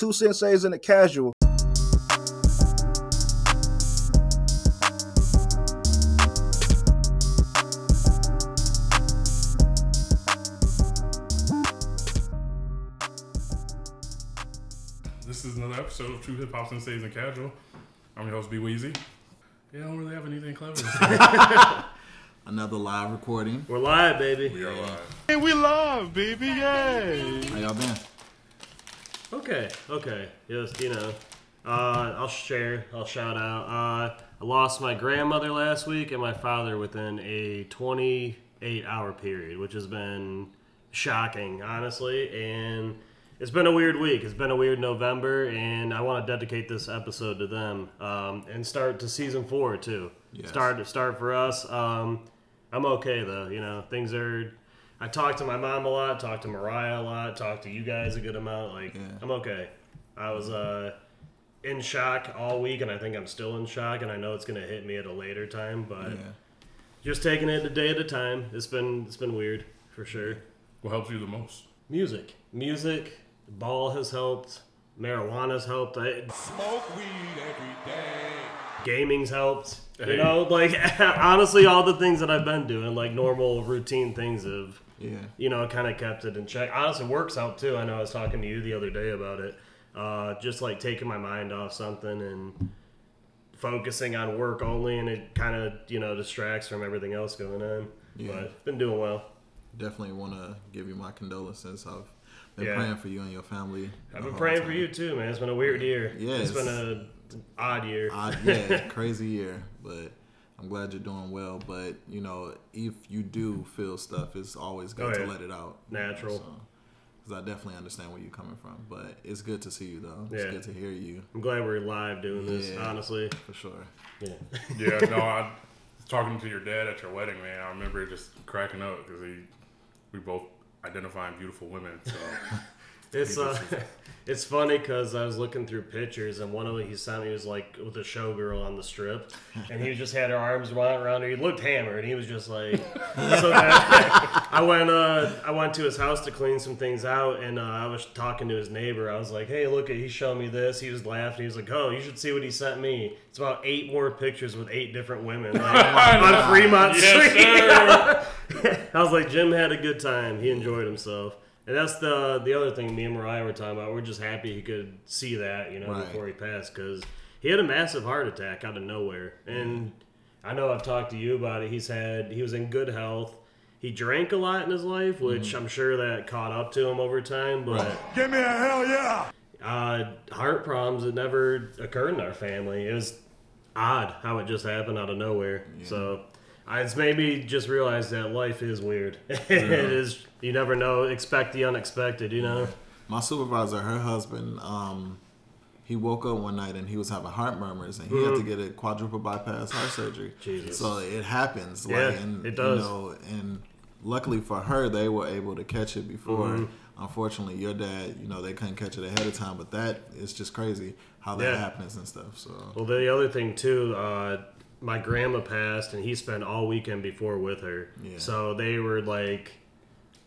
Two senseis and a casual. This is another episode of Two Hip Hop Senseis and Casual. I'm your host, B Weezy. Yeah, I don't really have anything clever to say. Another live recording. We're live, baby. we are live. Hey, we live, baby. Yay. How y'all been? Okay, okay. Just, you know, uh, I'll share, I'll shout out. Uh, I lost my grandmother last week and my father within a 28 hour period, which has been shocking, honestly. And it's been a weird week. It's been a weird November, and I want to dedicate this episode to them um, and start to season four, too. Yes. Start, start for us. Um, I'm okay, though. You know, things are. I talked to my mom a lot, talked to Mariah a lot, talked to you guys a good amount. Like, Yeah. I'm okay. I was uh, in shock all week, and I think I'm still in shock, and I know it's gonna hit me at a later time, but Yeah. just taking it a day at a time. It's been it's been weird for sure. What helps you the most? Music, music, ball has helped. Marijuana's helped. I, Smoke weed every day. gaming's helped. Hey. You know, like honestly, all the things that I've been doing, like normal routine things, have Yeah. you know, kind of kept it in check. Honestly, work's out too. I know I was talking to you the other day about it. Uh, just like taking my mind off something and focusing on work only, and it kind of you know distracts from everything else going on. Yeah. But been doing well. Definitely want to give you my condolences. I've been Yeah. praying for you and your family. I've been praying for you too, man. It's been a weird year. Yeah, it's it's- been a odd year. I, yeah, crazy year, but I'm glad you're doing well. But you know, if you do feel stuff, it's always good Oh, to let it out. Natural. Because I definitely understand where you're coming from. But it's good to see you, though. It's Yeah. good to hear you I'm glad we're live doing this. Yeah. Honestly, for sure. yeah. Yeah, no, I talking to your dad at your wedding, man. I remember just cracking up because he, we both identifying beautiful women. So It's uh, it's funny because I was looking through pictures and one of them he sent me was like with a showgirl on the strip, and he just had her arms around around her. He looked hammered, and he was just like. so that, I went uh I went to his house to clean some things out, and uh, I was talking to his neighbor. I was like, "Hey, look at he showed me this." He was laughing. He was like, "Oh, you should see what he sent me. It's about eight more pictures with eight different women like, on Fremont Yes, Street." I was like, Jim had a good time. He enjoyed himself. And that's the the other thing me and Mariah were talking about. We're just happy he could see that, you know, Right. before he passed because he had a massive heart attack out of nowhere. And I know I've talked to you about it. He's had he was in good health. He drank a lot in his life, which I'm sure that caught up to him over time. But Give me a hell yeah. uh, heart problems it never occurred in our family. It was odd how it just happened out of nowhere. So I it's made me just realize that life is weird. it is. You never know. Expect the unexpected. You know. My supervisor, her husband, um, he woke up one night and he was having heart murmurs and he had to get a quadruple bypass heart surgery. Mm. Jesus. So it happens. Yeah, like, and, it does. You know, and luckily for her, they were able to catch it before. Mm-hmm. Unfortunately, your dad, you know, they couldn't catch it ahead of time. But that is just crazy how that Yeah. happens and stuff. So Well, the other thing too, uh, my grandma passed, and he spent all weekend before with her. Yeah. So they were like,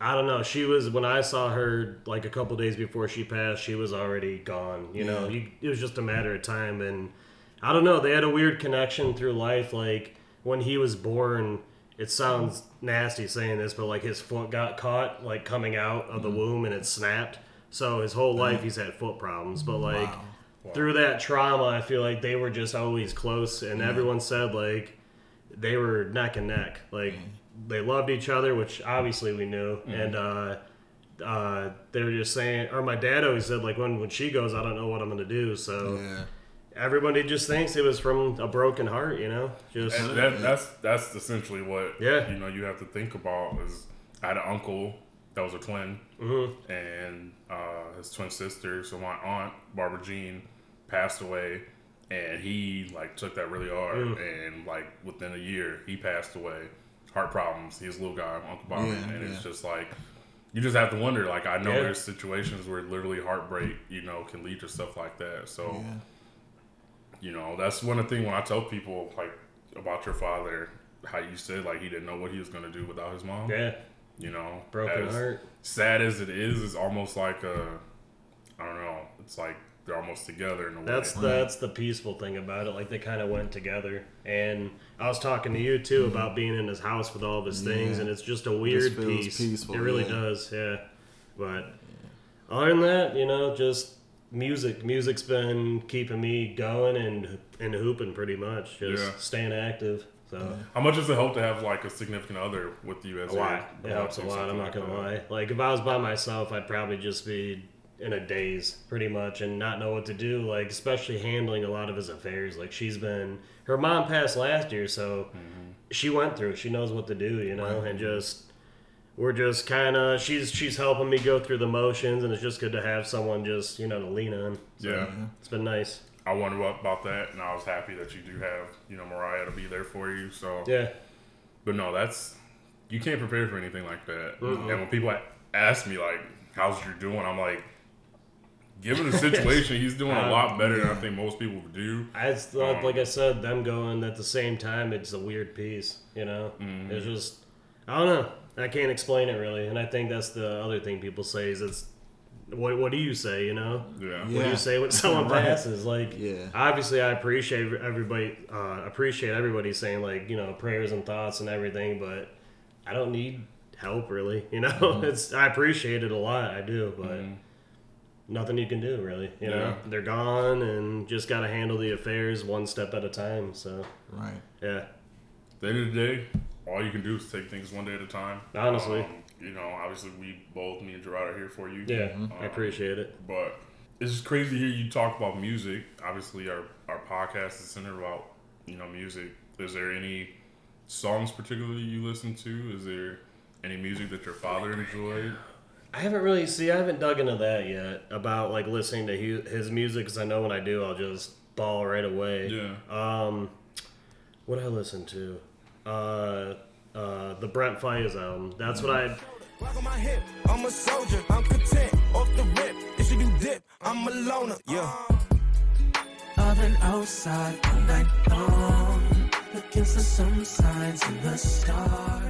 I don't know. She was when I saw her like a couple days before she passed. She was already gone. You know, you, it was just a matter of time, and I don't know. They had a weird connection through life. Like when he was born, it sounds nasty saying this, but like his foot got caught like coming out of the Mm-hmm. womb, and it snapped. So his whole life he's had foot problems, but like Wow. Through that trauma, I feel like they were just always close, and everyone said like they were neck and neck. Like they loved each other, which obviously we knew, and uh, uh, they were just saying, or my dad always said like when when she goes, I don't know what I'm gonna do. So yeah, everybody just thinks it was from a broken heart, you know, just And that, that's that's essentially what Yeah. you know you have to think about is I had an uncle that was a twin Mm-hmm. and uh, his twin sister so my aunt Barbara Jean passed away and he like took that really hard Mm. and like within a year he passed away heart problems he's a little guy Uncle Bob, Yeah, and it's just like you just have to wonder like I know Yeah. there's situations where literally heartbreak you know can lead to stuff like that so yeah, you know that's one of the things when i tell people like about your father how you said like he didn't know what he was going to do without his mom yeah, you know broken heart. sad as it is it's almost like a i don't know it's like they're almost together in a way. That's that's the peaceful thing about it. Like they kind of went together. And I was talking to you too about being in his house with all of his things, Yeah. and it's just a weird feels piece. peaceful, it really yeah. does, yeah. But other than that, you know, just music. Music's been keeping me going and and hooping pretty much. Just Yeah. staying active. So. How much does it help to have like a significant other with you as A lot. It helps a lot. I'm not gonna that? lie. Like if I was by myself, I'd probably just be in a daze, pretty much, and not know what to do. Like especially handling a lot of his affairs. Like she's been, her mom passed last year, so mm-hmm. she went through. She knows what to do, you know, and just we're just kind of she's she's helping me go through the motions, and it's just good to have someone just you know to lean on. So Yeah. Mm-hmm. it's been nice. I wondered what- about that, and I was happy that you do have, you know, Mariah to be there for you. So, Yeah. but no, that's you can't prepare for anything like that. And when people ask me like, "How's you doing?" I'm like, given the situation, he's doing a lot better than I think most people do. I just thought, like I said, them going at the same time, it's a weird piece, you know? Mm-hmm. It's just, I don't know. I can't explain it really. And I think that's the other thing people say is it's, what, what do you say, you know? Yeah. What do you say when someone Right. passes? Like, Yeah. obviously, I appreciate everybody, uh, appreciate everybody saying like, you know, prayers and thoughts and everything, but I don't need help really, you know. Mm-hmm. It's I appreciate it a lot, I do, but nothing you can do really, you know. Yeah. They're gone, and just got to handle the affairs one step at a time. So Right. yeah, At the end of the day, all you can do is take things one day at a time. Honestly. Um, you know, obviously we both, me and Gerard, are here for you. yeah, Um, I appreciate it. But it's just crazy to hear you talk about music. Obviously, our, our podcast is centered about, you know, music. Is there any songs particularly you listen to? Is there any music that your father enjoyed? I haven't really see. I haven't dug into that yet about like listening to hu- his music because I know when I do, I'll just ball right away. Yeah. Um, what I listen to, uh, uh, the Brent Faiyaz album. That's what I. My hip, I'm a soldier, I'm content, off the rip. If you do dip, I'm a loner, yeah. I've been outside all night long, looking for some signs in the stars.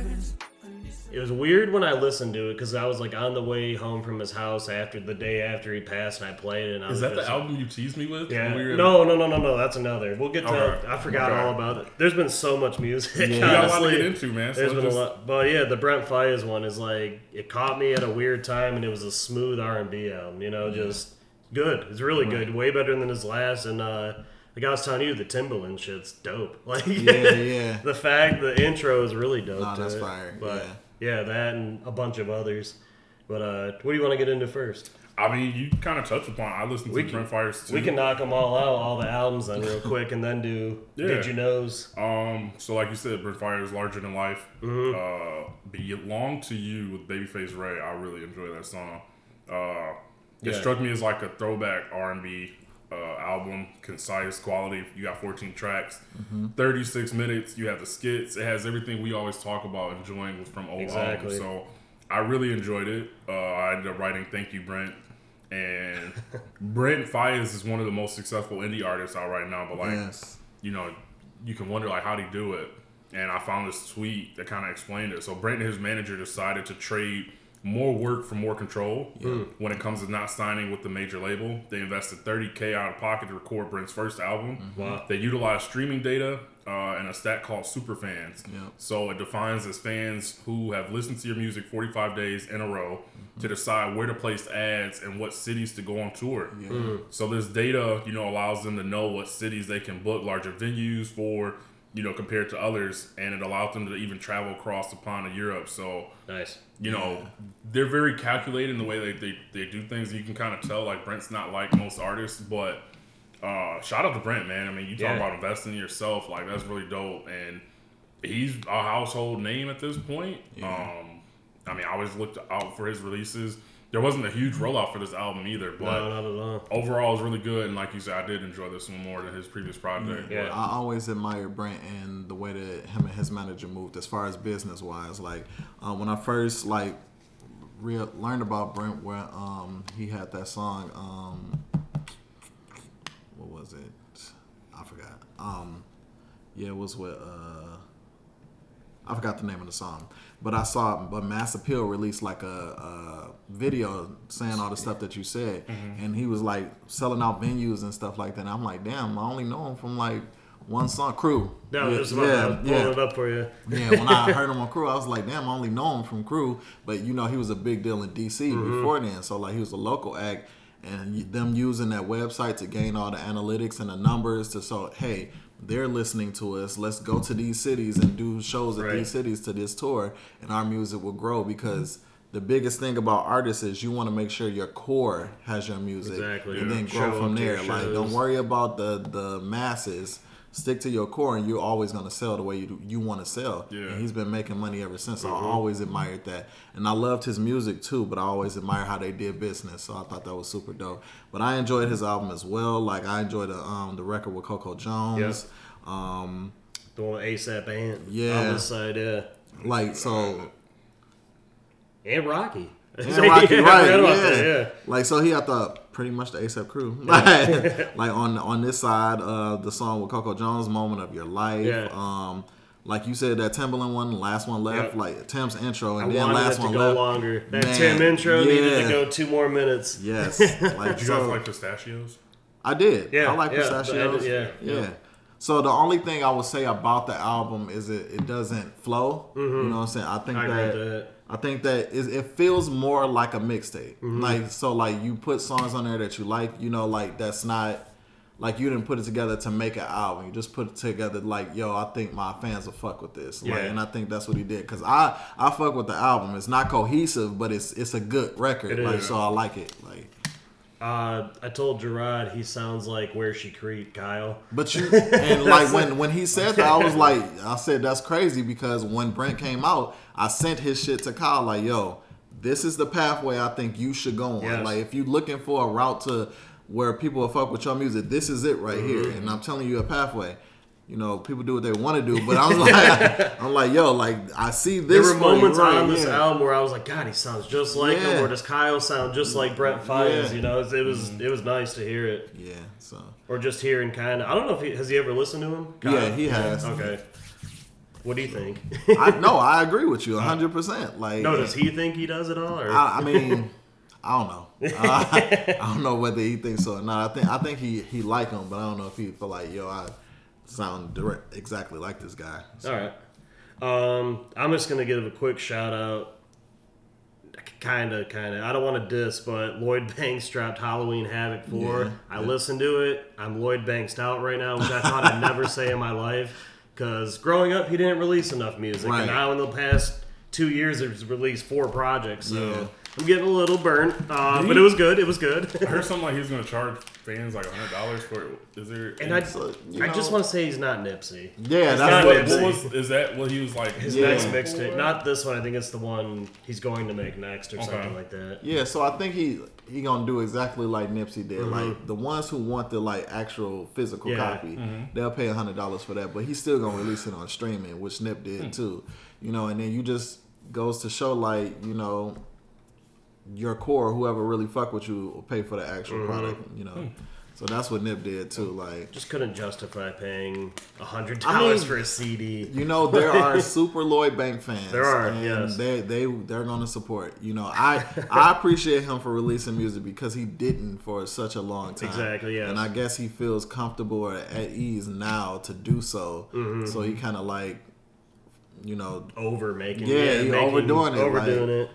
It was weird when I listened to it because I was like on the way home from his house after the day after he passed, and I played it. And I Is was that the just- album you teased me with? Yeah. we No, no, no, no, no. That's another. We'll get to. Okay. I forgot Okay. all about it. There's been so much music. Yeah. You got a lot to get into, man. So There's been just- a lot, but yeah, the Brent Faiyaz one is like it caught me at a weird time, and it was a smooth R and B album. You know, just good. It's really good. Way better than his last. And uh, like I was telling you, the Timbaland shit's dope. Like Yeah, yeah. the fact the intro is really dope. Nah, that's it. fire, But yeah. Yeah, that and a bunch of others. But uh, what do you want to get into first? I mean, you kind of touched upon. I listened to Brent Faiyaz too. We can knock them all out, all the albums then real quick, and then do Yeah. Did You Knows. Um, so like you said, Brent Faiyaz is larger than life. Mm-hmm. Uh, Belong to You with Babyface Ray. I really enjoy that song. Uh, it Yeah. struck me as like a throwback R and B uh, album, concise quality. You got 14 tracks, Mm-hmm. 36 minutes. You have the skits. It has everything we always talk about enjoying from old Exactly. albums. So I really enjoyed it. Uh, I ended up writing "Thank You, Brent." And Brent Faiyaz is one of the most successful indie artists out right now. But like, Yes. you know, you can wonder like how would he do it. And I found this tweet that kind of explained it. So Brent and his manager decided to trade more work for more control hmm. when it comes to not signing with the major label. They invested 30k out of pocket to record Brent's first album. Mm-hmm. Wow. They utilized streaming data uh, and a stat called superfans. Yep. So it defines as fans who have listened to your music 45 days in a row mm-hmm. to decide where to place ads and what cities to go on tour. Hmm. So this data, you know, allows them to know what cities they can book larger venues for, you know, compared to others, and it allowed them to even travel across the pond to Europe. So Nice. you know, they're very calculated in the way they, they, they do things. You can kind of tell, like, Brent's not like most artists, but uh, shout out to Brent, man. I mean, you talk Yeah. about investing in yourself, like, that's really dope. And he's a household name at this point. Um, I mean, I always looked out for his releases. There wasn't a huge rollout for this album either, but No, not at all. overall, it was really good. And like you said, I did enjoy this one more than his previous project. Yeah. I always admire Brent and the way that him and his manager moved as far as business wise. Like uh, when I first like real learned about Brent, where um, he had that song, um, what was it? I forgot. Um, yeah, it was with uh, I forgot the name of the song, but I saw but Mass Appeal released like a, a video saying all the stuff that you said, Mm-hmm. and he was like selling out venues and stuff like that. And I'm like, damn, I only know him from like one song, Crew. No, yeah, just about yeah, yeah. it up for you. Yeah, when I heard him on Crew, I was like, damn, I only know him from Crew. But you know, he was a big deal in DC Mm-hmm. before then. So like, he was a local act, and them using that website to gain all the analytics and the numbers to so hey, they're listening to us. Let's go to these cities and do shows at Right. these cities to this tour, and our music will grow because. The biggest thing about artists is you want to make sure your core has your music, Exactly, and yeah. then Show grow from to your there. Like, don't worry about the the masses. Stick to your core, and you're always gonna sell the way you you want to sell. Yeah. And he's been making money ever since. So Mm-hmm. I always admired that, and I loved his music too. But I always admire how they did business. So I thought that was super dope. But I enjoyed his album as well. Like I enjoyed the um the record with Coco Jones. Um, The one with ASAP Ant. Yeah. On side, yeah. like so And Rocky. And Rocky, right? Yeah. yeah. Like so, he had the pretty much the ASAP crew. like like on on this side, uh, the song with Coco Jones, "Moment of Your Life." Yeah. Um, like you said, that Timbaland one, last one left. Yep. Like Tim's intro, and I then last it to one go left. longer. That Man, Tim intro needed to go two more minutes. Yes, like Did you guys so, like pistachios? I did. Yeah, I like yeah, pistachios. the yeah, yeah. yeah. So the only thing I would say about the album is it, it doesn't flow. You know what I'm saying? I think Mm-hmm. I agree that, with that. I think that is it feels more like a mixtape. Mm-hmm. Like so like you put songs on there that you like, you know, like that's not like you didn't put it together to make an album. You just put it together like, yo, I think my fans will fuck with this. Like, Yeah. and I think that's what he did. Cause I I fuck with the album. It's not cohesive, but it's it's a good record. It like is. so I like it. Like Uh, I told Gerard he sounds like Where She Creep Kyle. But you and like when when he said that, I was like, I said that's crazy because when Brent came out, I sent his shit to Kyle like, yo, this is the pathway I think you should go on. Yes. Like if you're looking for a route to where people will fuck with your music, this is it right here. Mm-hmm. And I'm telling you a pathway. You know, people do what they want to do, but I was like, I'm like, yo, like I see this. There were moments right, on this yeah. album where I was like, God, he sounds just like Yeah. him, or does Kyle sound just like Brent Faiyaz? Yeah. Mm-hmm. You know, it, it was it was nice to hear it, Yeah, so or just hearing kind of. I don't know if he has he ever listened to him. Kyle? Yeah, he has. Okay. What do you think? I no, I agree with you 100. percent Like, no, does he think he does it all? Or I, I mean, I don't know. I, I don't know whether he thinks so or not. I think I think he he like him, but I don't know if he feel like yo, I sound direct exactly like this guy. So, All right. Um, I'm just gonna give a quick shout out. Kinda, kinda. I don't want to diss, but Lloyd Banks dropped Halloween Havoc 4. Yeah, I yeah. listened to it. I'm Lloyd Banks out right now, which I thought I'd never say in my life. Because growing up, he didn't release enough music. Right. And now, in the past two years, he's released four projects. So Yeah. I'm getting a little burnt. Uh, but it was good. It was good. I heard something like he's gonna charge fans like hundred dollars for it. Is there? and I, So, you I just want to say he's not Nipsey. yeah, not that's what, what. Nipsey. what was is that? What he was like? His Yeah. next mixtape, not this one. I think it's the one he's going to make next or Okay. something like that. Yeah, so I think he he gonna do exactly like Nipsey did. Mm-hmm. Like the ones who want the like actual physical Yeah. copy, they'll pay hundred dollars for that. But he's still gonna release it on streaming, which Nip did Hmm. too. You know, and then you just goes to show like you know your core, whoever really fuck with you, will pay for the actual Mm-hmm. product. You know, Hmm. so that's what Nip did too. Like Just couldn't justify paying a hundred I dollars mean, for a CD. You know, there are super Lloyd Bank fans. There are, and yes. They they they're gonna support. You know, I I appreciate him for releasing music because he didn't for such a long time. Exactly, Yeah. And I guess he feels comfortable or at ease now to do so. Mm-hmm. So he kind of like, you know, Over making, Yeah, he making- overdoing it, overdoing it.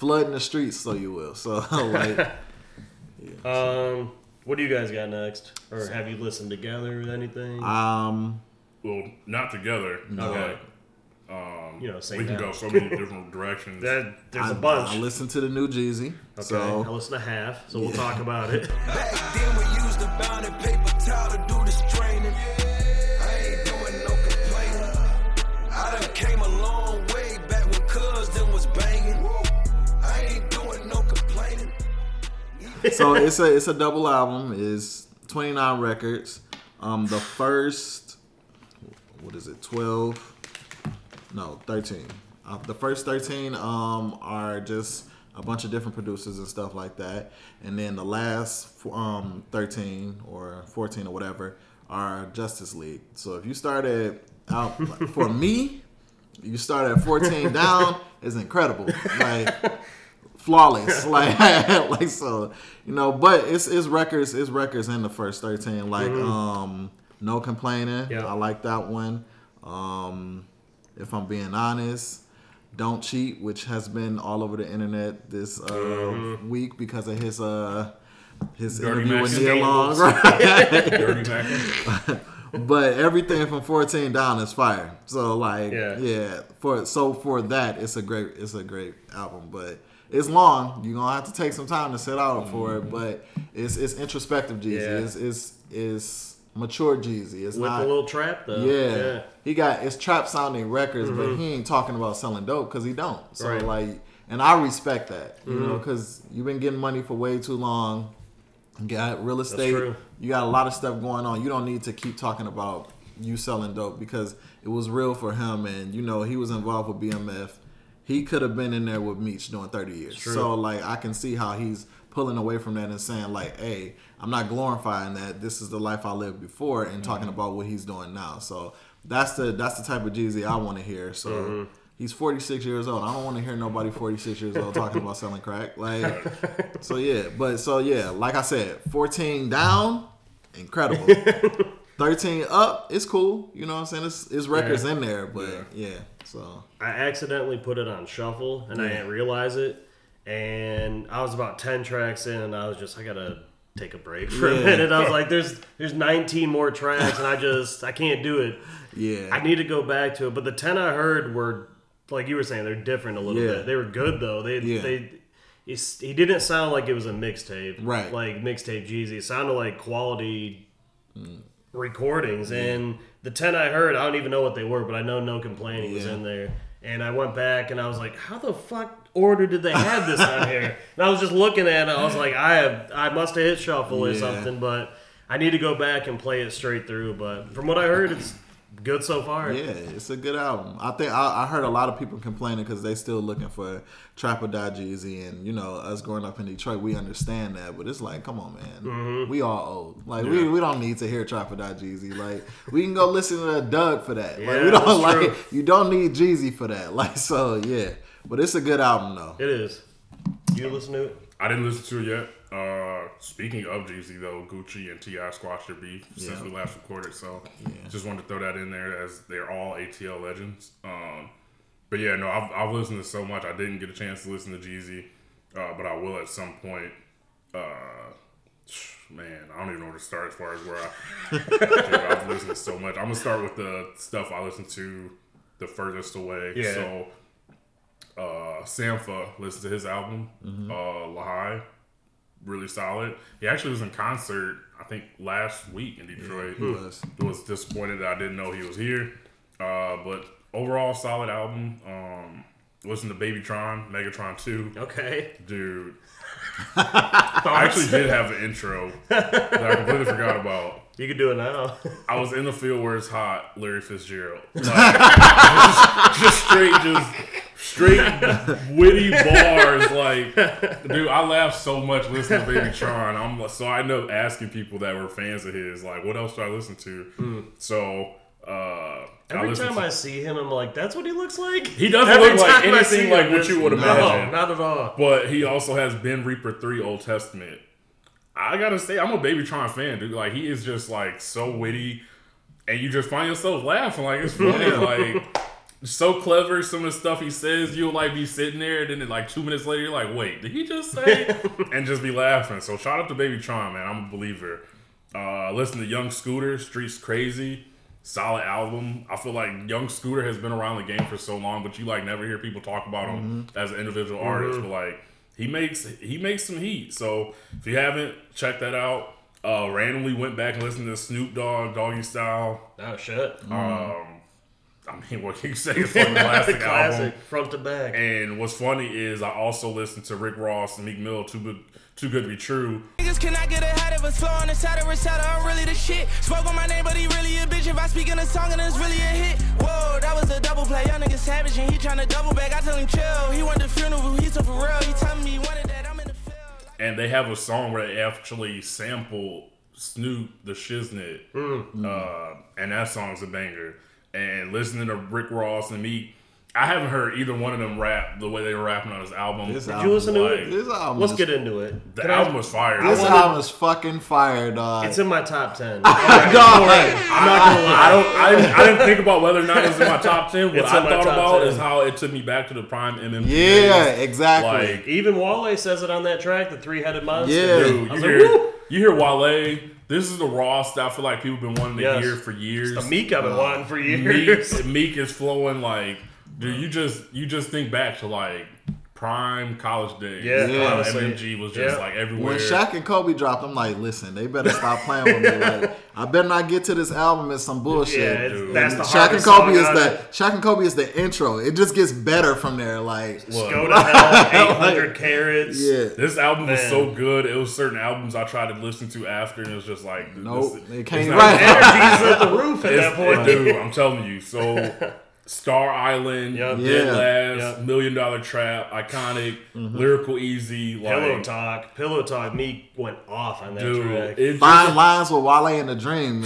Flooding the streets, so you will. So like, Um, what do you guys got next, or have you listened together or anything? um, Well, not together. Okay. But, um, You know, same we can now. go so many different directions. That- there's I, a bunch. I listened to the new Jeezy. okay, So I listened to half, so we'll talk about it. Back then we used to bound and paper towel to do the straining. I ain't doing no complaining. I done came a long way back when cousin was banging. so it's a it's a double album. Is 29 records. Um, the first, what is it? 12? No, 13. Uh, the first 13 um are just a bunch of different producers and stuff like that, and then the last um 13 or 14 or whatever are Justice League. So if you started out for me, You start at 14 down is incredible. Like flawless. Like like so, you know, but it's it's records, it's records in the first 13. Like um no complaining. Yeah. I like that one. Um if I'm being honest, don't cheat, which has been all over the internet this uh, week because of his uh his Dirty interview with Neil Long. Right? But everything from 14 down is fire. So like Yeah. yeah. for so for that it's a great it's a great album, but it's long. You're gonna have to take some time to sit out for it, mm-hmm. but it's it's introspective Jeezy. Yeah. It's, it's it's mature Jeezy. It's With not a little trap though. yeah. He got it's trap sounding records, but he mm-hmm. ain't talking about selling dope because he don't. So Right. like, and I respect that, you know, mm-hmm. because you've been getting money for way too long. You got real estate. true. You got a lot of stuff going on. You don't need to keep talking about you selling dope because it was real for him, and you know he was involved with BMF. He could have been in there with Meech doing 30 years. True. So like I can see how he's pulling away from that and saying like, "Hey, I'm not glorifying that. This is the life I lived before," and talking mm-hmm. about what he's doing now. So that's the that's the type of Jeezy I want to hear. So mm-hmm. he's 46 years old. I don't want to hear nobody 46 years old talking about selling crack. Like, so yeah, but so yeah, like I said, 14 down, incredible. 13 up, it's cool. You know what I'm saying? It's, it's records in there, but yeah. So I accidentally put it on shuffle and I didn't realize it. And I was about ten tracks in, and I was just I gotta take a break for Yeah. a minute. I was like, "There's there's 19 more tracks, and I just I can't do it. yeah, I need to go back to it." But the 10 I heard were like you were saying, they're different a little Yeah. bit. They were good though. They Yeah. they. He didn't sound like it was a mixtape, Right. Like mixtape Jeezy. It sounded like quality mm. recordings. And the 10 I heard, I don't even know what they were, but I know No Complaining was in there. And I went back and I was like, how the fuck order did they have this on here? And I was just looking at it. I was like, I have, I must have hit shuffle or something, but I need to go back and play it straight through. But from what I heard, it's good so far. Yeah, it's a good album. I think I, I heard a lot of people complaining because they still looking for Trap or Die Jeezy, and you know us growing up in Detroit, we understand that. But it's like, come on, man, Mm-hmm. we all old. Like we, we don't need to hear Trap or Die Jeezy. Like we can go listen to Doug for that. like Yeah, we don't that's like true. you don't need Jeezy for that. Like so, yeah. But it's a good album though. It is. You listen to it? I didn't listen to it yet. Uh, speaking of Jeezy though, Gucci and Ti squashed their beef since we last recorded, so yeah. just wanted to throw that in there as they're all ATL legends. Um, but yeah, no, I've, I've listened to so much. I didn't get a chance to listen to Jeezy, uh, but I will at some point. Uh, man, I don't even know where to start as far as where I. I've listened to so much. I'm gonna start with the stuff I listened to the furthest away. Yeah. So uh, Sampha listened to his album, Mm-hmm. uh, Lahai, really solid. He actually was in concert, I think, last week in Detroit. he was. was disappointed that I didn't know he was here, uh, but overall solid album. Um, listen to Babytron, Megatron Two, Okay. dude. I actually did have an intro that I completely forgot about. You can do it now. I was in the field where it's hot, Larry Fitzgerald. Like, just, just straight, just straight witty bars. Like, dude, I laughed so much listening to Babytron. I'm so I end up asking people that were fans of his, like, what else should I listen to? So, uh, I Every listened time to- I see him, I'm like, that's what he looks like? he doesn't Every look like time I see anything him, like what you would No, imagine. not at all. But he also has Bin Reaper 3 Old Testament. I gotta say, I'm a Baby Babytron fan, dude. Like, he is just like so witty, and you just find yourself laughing. Like, it's funny. Like, so clever. Some of the stuff he says, you'll like be sitting there, and then like two minutes later, you're like, wait, did he just say? and just be laughing. So, shout out to Babytron, man. I'm a believer. Uh, listen to Young Scooter, Streets Crazy. Solid album. I feel like Young Scooter has been around the game for so long, but you like never hear people talk about him as an individual artist. But like he makes he makes some heat. So if you haven't, check that out. Uh, randomly went back and listened to Snoop Dogg, Doggy Style. Oh, shit. Um, I mean, what can you say? It's like a classic, Classic, album. front to back. And what's funny is I also listened to Rick Ross and Meek Mill, Too Good, Too Good to Be True. Niggas cannot get ahead of us, flow on the side of recital, I'm really the shit. Spoke on my name, but he really a bitch. If I speak in a song and it's really a hit. Whoa, that was a double play. Young nigga savage and he tryna double back. I tell him chill. He went to funeral, he's so for real. He telling me he wanted that, I'm in the field. and they have a song where they actually sample Snoop the Shiznit, uh, and that song's a banger. And listening to Rick Ross and me. I haven't heard either one of them rap the way they were rapping on his album. This Did album- you listen to like- it? This album Let's is- get into it. the Can I- album was fire. This I, wanted- album is fucking fire, dog. It's in my top ten. Dog. I'm not gonna lie. I don't. I didn't, I didn't think about whether or not it was in my top ten. What It's I thought about 10. is how it took me back to the prime MMG. Yeah, days. exactly. Like, Even Wale says it on that track, the three-headed monster. Yeah. dude, you was like, hear woo! you hear Wale. This is the Ross that I feel like people have been wanting to Yes. hear for years. The Meek I've been wanting for years. Meek, Meek is flowing like, dude. You just you just think back to like prime college days. Yeah, uh, How honestly. MMG was just Yeah. like everywhere. when Shaq and Kobe dropped, I'm like, listen, they better stop playing with me. Like, I better not get to this album as some bullshit. Yeah, it's, that's the Shaq and Kobe song is on the. Shaq and Kobe is the intro. It just gets better from there. Like, Look, Go to hell, 800 carats. yeah, This album was so good. It was certain albums I tried to listen to after, and it was just like, Nope, this- they it's can't not- Energy's at the roof at It's, that point. dude, I'm telling you. So, Star Island, Yep. Dead Yeah. Last, Yep. Million Dollar Trap, iconic, Mm-hmm. lyrical easy, like Pillow Talk. Pillow Talk. me went off on that dude. track. It just, Fine lines with Wale and the Dream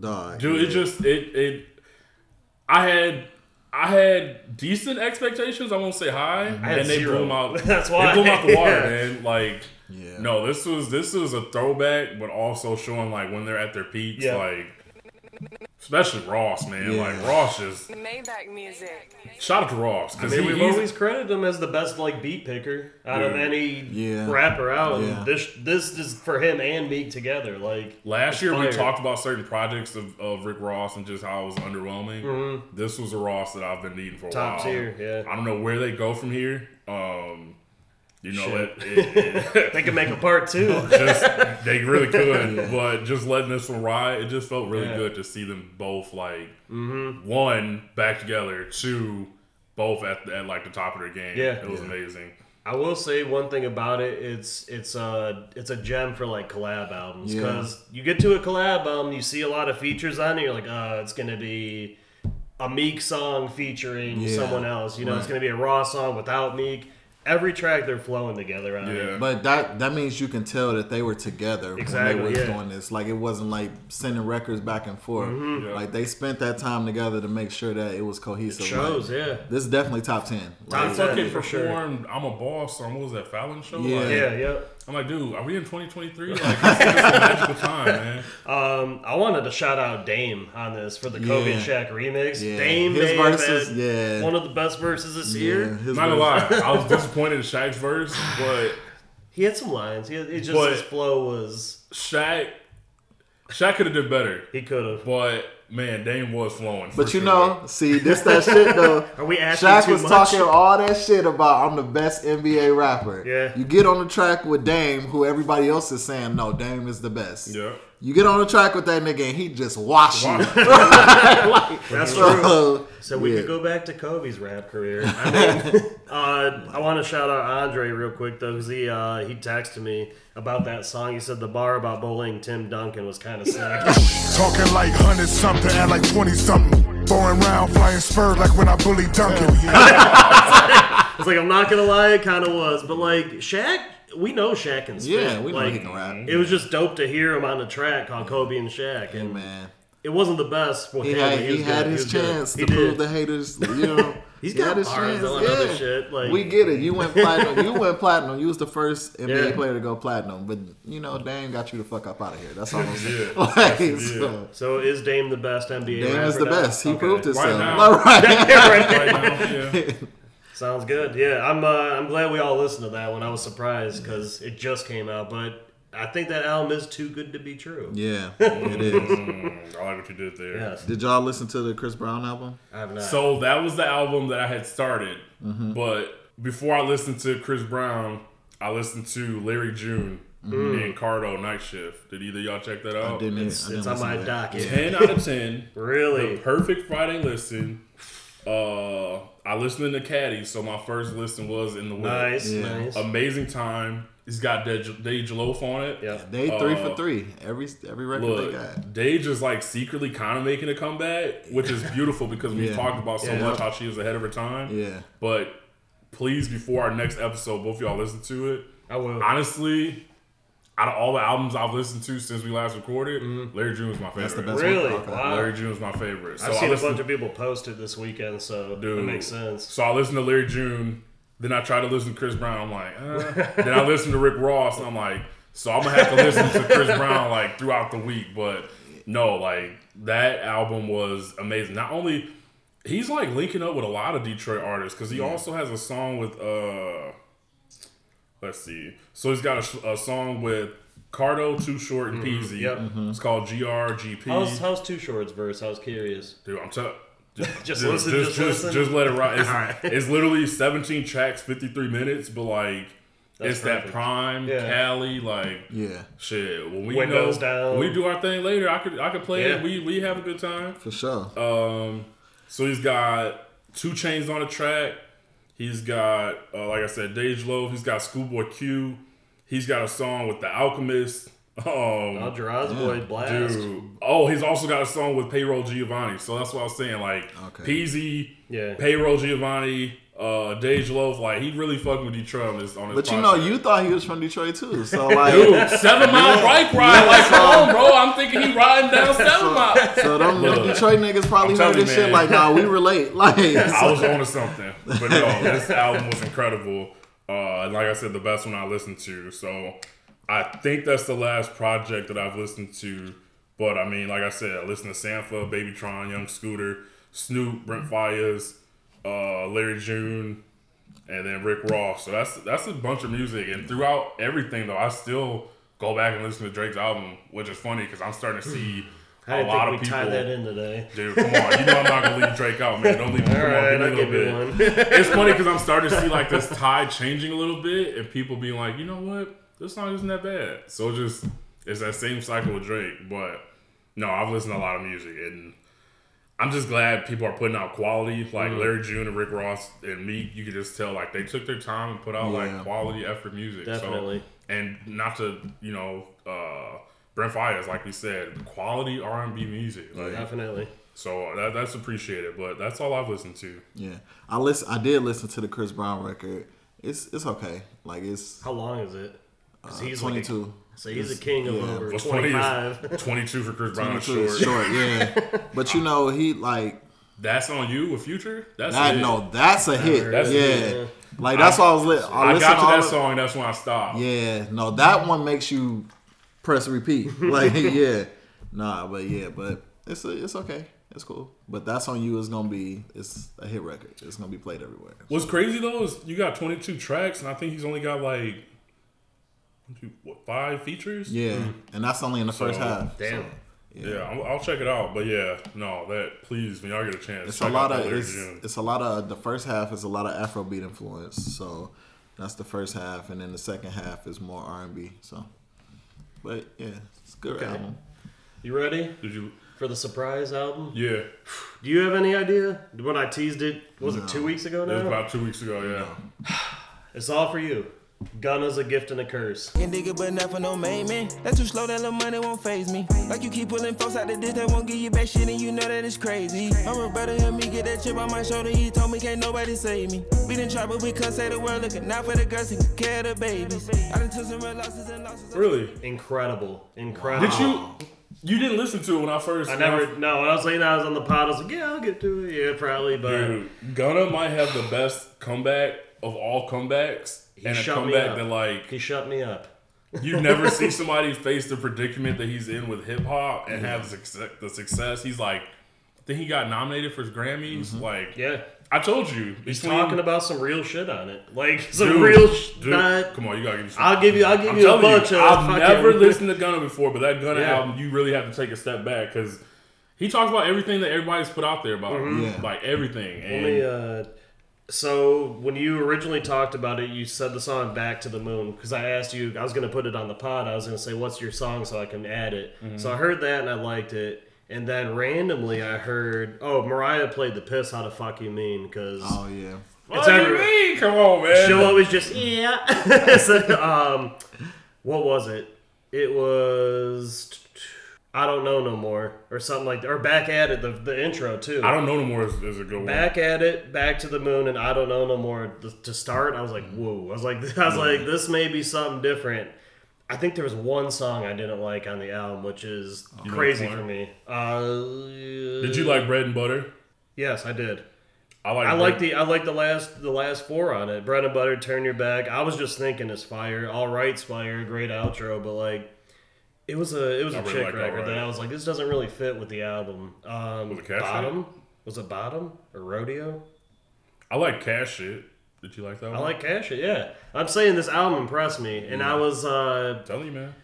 dog. dude, it just it it. I had I had decent expectations. I won't say high, had and they zero. blew them out. That's why. they blew 'em out the water, Yeah. man. Like. Yeah. No, this was this was a throwback, but also showing like when they're at their peaks, Yeah. like especially Ross, man. Yeah. Like Ross just Maybach music. shout out to Ross I because mean, he, we've he's always credited him as the best like beat picker out of Yeah. any Yeah. rapper out. Yeah. And this this is for him and Meek together. Like Last it's year we fire. talked about certain projects of, of Rick Ross and just how it was underwhelming. This was a Ross that I've been needing for a Mm-hmm. Top while. tier, yeah. I don't know where they go from here. Um, you know, Shit. it, it, it- They could make a part two. just they really could, but just letting this one ride, it just felt really Yeah. good to see them both like mm-hmm. one back together, two both at, at like the top of their game. Yeah. it was amazing. I will say one thing about it. It's it's a it's a gem for like collab albums Yeah. because you get to a collab album, you see a lot of features on it. You're like, oh, it's gonna be a Meek song featuring Yeah. someone else. You know, it's gonna be a Raw song without Meek. Every track they're flowing together on. Yeah. it. But that that means you can tell that they were together Exactly, when they were yeah. doing this. Like it wasn't like sending records back and forth. Mm-hmm. Yeah. Like they spent that time together to make sure that it was cohesive. Shows, Like, yeah. This is definitely top ten. Top Like, They ten. for sure. performed "I'm a Boss" on what was that Fallon show? Yeah. Like, Yeah, yeah. I'm like, dude, are we in 2023? Like, this is a magical time, man. Um, I wanted to shout out Dame on this for the Kobe and Yeah. Shaq remix. Yeah. Dame His may verses, yeah. one of the best verses this yeah, year. Not gonna lie, I was disappointed in Shaq's verse, but He had some lines. He had, it just his flow was Shaq, Shaq could have did better. he could have. But man, Dame was flowing. But you sure. know, see, this that shit though. Are we asking Shaq was much? talking all that shit about I'm the best NBA rapper. Yeah. You get on the track with Dame, who everybody else is saying no, Dame is the best. yeah. You get on the track with that nigga and he just wash you. That's true. So, So we yeah. could go back to Kobe's rap career. I mean, uh, I want to shout out Andre real quick though, because he uh, he texted me about that song. He said the bar about bullying Tim Duncan was kind of sick. Talking like hundred something, act like twenty something. throwing round, flying spurs like when I bully Duncan. It's like I'm not gonna lie, it kind of was, but like Shaq, we know Shaq can spit. Yeah, we know like, he can rap. It was just dope to hear him on the track called Kobe and Shaq, Hey, and man. it wasn't the best. with He him, had but he, had good. his was good. chance He to prove did. the haters, you know. He's got had his bars chance, on other shit, like- we get it. You went platinum. you went platinum. You was the first NBA Yeah. player to go platinum. But you know, Dame got you the fuck up out of here. That's all I'm saying. did. Like, Yes, he did. so, So is Dame the best NBA? Dame is the now? best. He Okay. proved himself. now. All right. Right now, yeah. Sounds good. Yeah, I'm. Uh, I'm glad we all listened to that one. I was surprised because it just came out, but I think that album is too good to be true. yeah, it is. Mm, I like what you did there. Yes, Did y'all listen to the Chris Brown album? I have not. So that was the album that I had started, Mm-hmm. but before I listened to Chris Brown, I listened to Larry June and Cardo Night Shift. Did either of y'all check that out? I didn't. it's, I didn't it's on my to docket. Ten out of ten. Really? The perfect Friday listen. Uh, I listened to Caddy, so my first listen was in the whip. Nice, Yeah. nice. Amazing time. He's got Dej Dej Loaf on it. yeah. They three Uh, for three. Every every record they Look, got. Dej is like secretly kind of making a comeback, which is beautiful because we've Yeah. talked about so Yeah. much how she was ahead of her time. Yeah. But please, before our next episode, both y'all listen to it. I will. Honestly, out of all the albums I've listened to since we last recorded, Larry June was my favorite. That's the best Really? one. Okay. Wow. Larry June was my favorite. So I've I seen a bunch of people post it this weekend, so Dude. that makes sense. So I listened to Larry June. Then I tried to listen to Chris Brown. I'm like, uh. then I listened to Rick Ross. And I'm like, so I'm gonna have to listen to Chris Brown like throughout the week. But no, like that album was amazing. Not only he's like linking up with a lot of Detroit artists because he also has a song with uh, let's see. So he's got a, a song with Cardo, Too Short, and Peezy. Yep. It's called GRGP. How's, how's Too Short's verse? I was curious. Dude, I'm telling. Just, Just listen, just, just just, listen? just let it ride. It's, Alright. it's literally 17 tracks, 53 minutes, but like That's it's that prime Yeah. Cali, like Yeah, shit. When we Windows go, down. when we do our thing later, I could I could play Yeah. it. We we have a good time. for sure. Um, so he's got two chains on the track. He's got, uh, like I said, Dej Loaf. He's got Schoolboy Q. He's got a song with The Alchemist. Um, Oh, Gerard's boy blast. Dude. Oh, he's also got a song with Payroll Giovanni. So that's what I was saying. Like Okay. Peasy, Yeah. Payroll Giovanni, uh, Dej Loaf. Like he really fucking with Detroit on this. On this But you know, project. you thought he was from Detroit too. So like, Dude, seven mile bike ride. Like, come on, bro. I'm thinking he riding down seven mile. so them, Look, Detroit niggas probably heard this you, shit like, nah, we relate. Like, I was on to something. But no, this album was incredible. Uh, like I said, the best one I listened to. So I think that's the last project that I've listened to. But I mean, like I said, I listened to Sampha, Babytron, Young Scooter, Snoop, Brent Faiyaz, uh, Larry June, and then Rick Ross. So that's that's a bunch of music. And throughout everything, though, I still go back and listen to Drake's album, which is funny because I'm starting to see I a lot of we people. tied that in today. Dude, come on. You know I'm not gonna leave Drake out, man. Don't leave me. All right, give me a I'll little give you one. It's funny because I'm starting to see like this tide changing a little bit, and people being like, you know what, this song isn't that bad. So just it's that same cycle with Drake. But no, I've listened to a lot of music, and I'm just glad people are putting out quality. Like Mm-hmm. Larry June and Rick Ross and me, you could just tell like they took their time and put out Yeah. like quality effort music. Definitely. So, and not to you know. uh Brent Faiyaz, like we said, quality R and B music. Like, Definitely. so that, that's appreciated, but that's all I've listened to. yeah, I listen. I did listen to the Chris Brown record. It's it's okay. Like it's How long is it? uh, like a- twenty two. So he's a king of yeah. over What's 25. is 22 for Chris Brown is 22 short. is short, yeah. But you know, he like That's on you with Future. That's that. it. No, that's a hit. That's a yeah, hit. like that's why I was lit. I, I listened got to that of- song. That's when I stopped. Yeah, no, that one makes you press repeat. Like, yeah, nah, but yeah, but it's it's okay, it's cool. But that's on you. Is gonna be it's a hit record. It's gonna be played everywhere. What's crazy though is you got 22 tracks, and I think he's only got like one, two, what, five features. Yeah, mm-hmm. and that's only in the first So, half. Damn. so, Yeah, I'll, I'll check it out. But yeah, no, that please when y'all get a chance, it's check a lot out of it's, it's a lot of the first half is a lot of Afrobeat influence. So that's the first half, and then the second half is more R and B. So, but yeah, it's a good Okay. album. You ready Did you? for the surprise album? Yeah, Do you have any idea when I teased it? Was No. it two weeks ago now? it was about two weeks ago. Yeah. It's all for you. Gunna's a gift and a curse. Can dig it, but not for no main man. That's too slow, that little money won't phase me. Like you keep pulling folks out the ditch, that won't give you back shit, and you know that it's crazy. I'm a brother, help me get that chip on my shoulder. He told me can't nobody save me. We done try, but we can't say the word. Looking out for the girls and care of the babies. I done took some real losses and losses. Really? Incredible. Incredible. Did you? You didn't listen to it when I first. I never, no, when I was saying I was on the pod, I was like, yeah, I'll get to it. Yeah, probably, but Dude, Gunna might have the best comeback of all comebacks, He and a comeback up. that like he shut me up. you never see somebody face the predicament that he's in with hip hop and mm-hmm. have success, the success. He's like, I think he got nominated for his Grammys. Mm-hmm. Like, Yeah. I told you, He's between- talking about some real shit on it. Like, some Dude, real sh- dude, not, Come on, you gotta give me. Some, I'll give you, I'll give I'm you a telling bunch you, of I've fucking- never listened to Gunna before, but that Gunna Yeah. album, you really have to take a step back because he talks about everything that everybody's put out there about, him. Yeah. like everything. And me, uh, so when you originally talked about it, you said the song "Back to the Moon" because I asked you. I was going to put it on the pod. I was going to say, "What's your song?" so I can add it. Mm-hmm. So I heard that and I liked it. And then randomly, I heard, "Oh, Mariah played the piss. How the fuck you mean?" Because Oh yeah, what do you mean? Come on, man. she'll always just yeah. so, um, what was it? It was I don't know no more or something like that. Or back at it. The the intro too. I don't know no more is, is a good one. Back at it, back to the moon, and I don't know no more. Th- To start, I was like, whoa! I was like, I was like, this may be something different. I think there was one song I didn't like on the album, which is You crazy for me. Uh, Did you like Bread and Butter? Yes, I did. I like. I like the I like the last the last four on it. Bread and butter, turn your back. I was just thinking it's fire. All right, fire, great outro, but like it was a it was I a really chick like record that Right. I was like, this doesn't really fit with the album. Um, Was it Cash bottom was it bottom or rodeo? I like Cash Shit. Did you like that? One? I like Cash It, yeah. I'm saying this album impressed me, and I was uh, Tell you, man.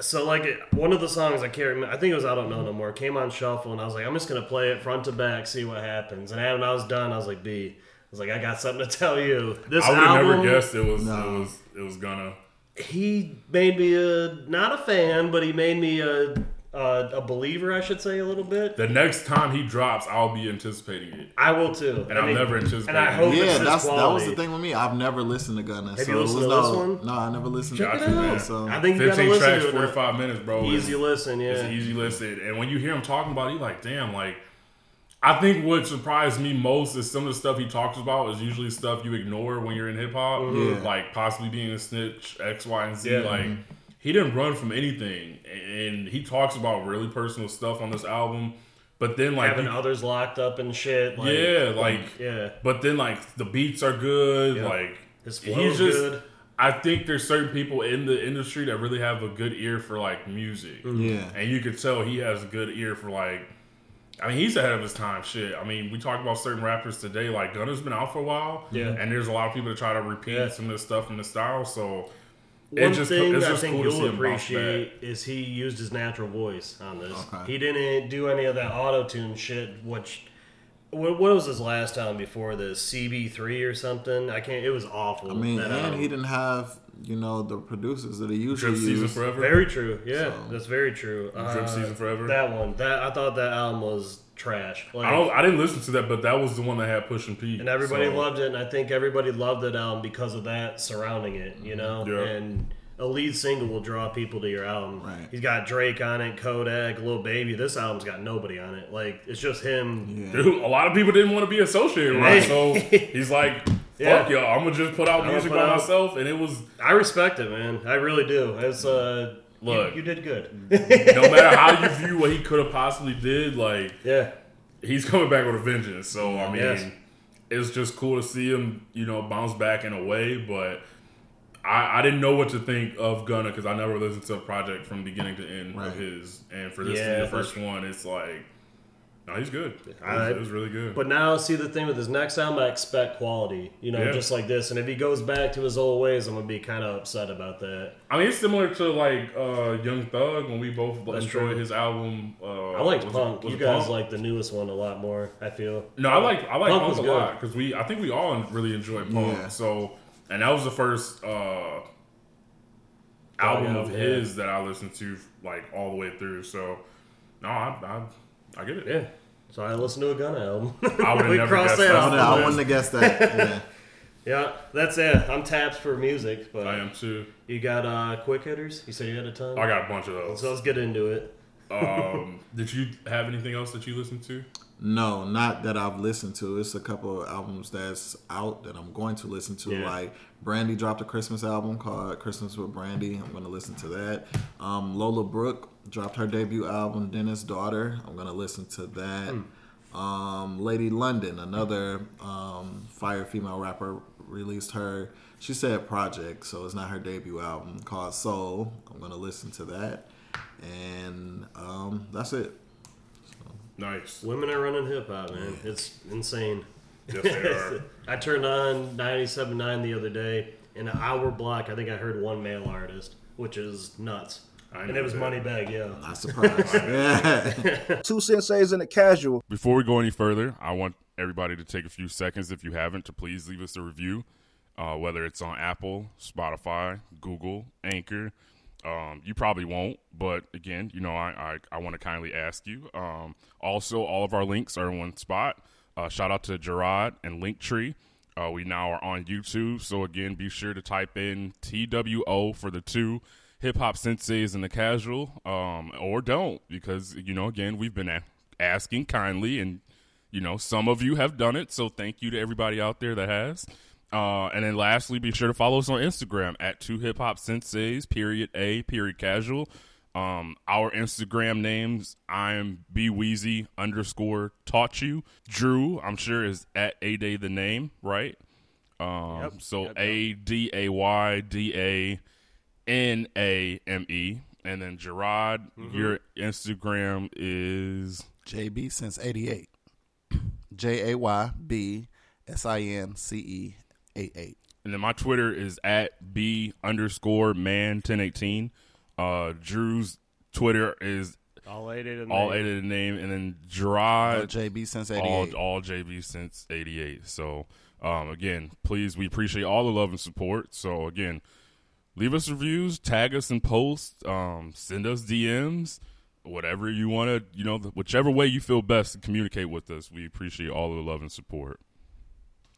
so like it, one of the songs I can't remember. I think it was I don't know no more. Came on shuffle, and I was like, I'm just gonna play it front to back, see what happens. And when I was done, I was like, B. I was like, I got something to tell you. This I would album, never guessed it was. No. It was. It was gonna. he made me a not a fan, but he made me a a, a believer, I should say, a little bit. The next time he drops, I'll be anticipating it. I will too, And I'll never anticipate And I it. hope Yeah, it's this that's that was the thing with me. I've never listened to Gunna. Have so you it was listened to no, this one? No, I never listened Check to it it. out. So I think you gotta 15 listen tracks, to it. 45 minutes, bro. Easy is- listen, yeah. It's an easy listen. And when you hear him talking about it, you're like, damn, like, I think what surprised me most is some of the stuff he talks about is usually stuff you ignore when you're in hip hop. Yeah. Like possibly being a snitch, X, Y, and Z. Mm-hmm. Like, he didn't run from anything. And he talks about really personal stuff on this album. But then, like, having you- others locked up and shit. Like, yeah, like, yeah. but then, like, the beats are good. Yeah. Like, His flow's he's just, good. I think there's certain people in the industry that really have a good ear for like music. Mm-hmm. Yeah. And you could tell he has a good ear for like I mean he's ahead of his time shit. I mean, we talk about certain rappers today, like Gunna's been out for a while. Yeah. And there's a lot of people that try to repeat Yeah. some of the stuff in the style. So One just thing I think cool you'll appreciate is he used his natural voice on this. Okay. He didn't do any of that auto tune shit. Which what, what was his last time before this? CB3 or something? I can't. It was awful. I mean, that and album. he didn't have you know the producers that he usually Drip Season. Forever. Very true. Yeah, So- that's very true. Drip Uh, Season Forever. That one. That I thought that album was trash. Like, I don't I didn't listen to that, but that was the one that had Pushin P. and everybody so- loved it, and I think everybody loved that album because of that surrounding it, you know. Yeah. And a lead single will draw people to your album. Right. He's got Drake on it, Kodak, Lil Baby. This album's got nobody on it. Like it's just him. Yeah. Dude, a lot of people didn't want to be associated with Right. him, so he's like, "Fuck Yeah. y'all, I'm gonna just put out gonna music put by out- myself," and it was I respect it, man. I really do. It's uh, you- Look. you, did good. no matter how you view what he could have possibly did, like yeah, he's coming back with a vengeance. So I mean, Yes. it's just cool to see him, you know, bounce back in a way. But I, I didn't know what to think of Gunna because I never listened to a project from beginning to end Right. of his. And for this to be the first one, it's like, no, he's good. It was, I- it was really good. but now see the thing with his next album, I expect quality. You know, Yeah. just like this. And if he goes back to his old ways, I'm gonna be kind of upset about that. I mean, it's similar to like uh, Young Thug when we both That's enjoyed true. his album. Uh, I liked was it- Punk. was You it guys Punk? like the newest one a lot more. I feel. No, I like I like Punk Punk, was a good. lot because we I think we all really enjoyed Punk. Yeah. So and that was the first uh, album yeah, of yeah. his that I listened to like all the way through. So no, I I, I get it. Yeah. So I listened to a Gun album. I would have We never crossed guessed that that. off I, the I list. wouldn't have guessed that. Yeah. Yeah, that's it. I'm tapped for music, but I am too. you got uh, quick hitters. You said you had a ton. I got a bunch of those. So let's get into it. um, did you have anything else that you listened to? No, not that I've listened to. It's a couple of albums that's out that I'm going to listen to. Yeah. Like Brandy dropped a Christmas album called Christmas with Brandy. I'm going to listen to that. Um, Lola Brooke dropped her debut album, Dennis Daughter. I'm going to listen to that. Um, Lady London, another um, fire female rapper, released her. She said project, so it's not her debut album called Soul. I'm going to listen to that. And um, that's it. Nice. Women are running hip hop, man. It's insane. Yes, they are. I turned on 97.9 the other day. In an hour block, I think I heard one male artist, which is nuts. I And it was that. Moneybag, yeah. Not surprised. yeah. Two senseis and a casual. Before we go any further, I want everybody to take a few seconds, if you haven't, to please leave us a review, uh, whether it's on Apple, Spotify, Google, Anchor. Um, you probably won't, but again, you know, I, I, I want to kindly ask you. Um, also, all of our links are in one spot. Uh, shout out to Gerard and Linktree. Uh, we now are on YouTube, so again, be sure to type in TWO for the two hip hop senseis and the casual, um, or don't, because you know, again, we've been a- asking kindly, and you know, some of you have done it. So thank you to everybody out there that has. Uh, and then lastly, be sure to follow us on Instagram at two hip hop senseis, period A, period casual. Um, our Instagram names, I'm B Weezy underscore taught you. Drew, I'm sure is at A Day the name, right? Um, Yep. so Yep, yep. A D A Y D A N A M E. And then Gerard, Mm-hmm. your Instagram is JB since '88. J A Y B S I N C E eight eight. And then my Twitter is at B underscore man ten eighteen. Uh Drew's Twitter is All eight in all the- eight of the name and then Gerard JB since all, '88. all JB since eighty eight. So um again, please we appreciate all the love and support. So again, leave us reviews, tag us in posts, um, send us DMs, whatever you want to, you know, whichever way you feel best to communicate with us. We appreciate all the love and support.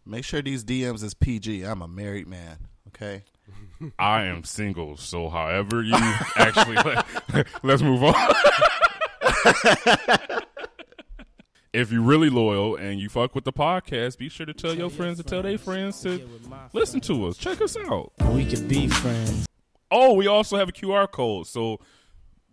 Make sure these DMs is PG. I'm a married man. Okay. I am single, so however you actually let's move on. if you're really loyal and you fuck with the podcast, be sure to tell your friends to tell their friends to listen to us. Check us out. We can be friends. Oh, we also have a QR code, so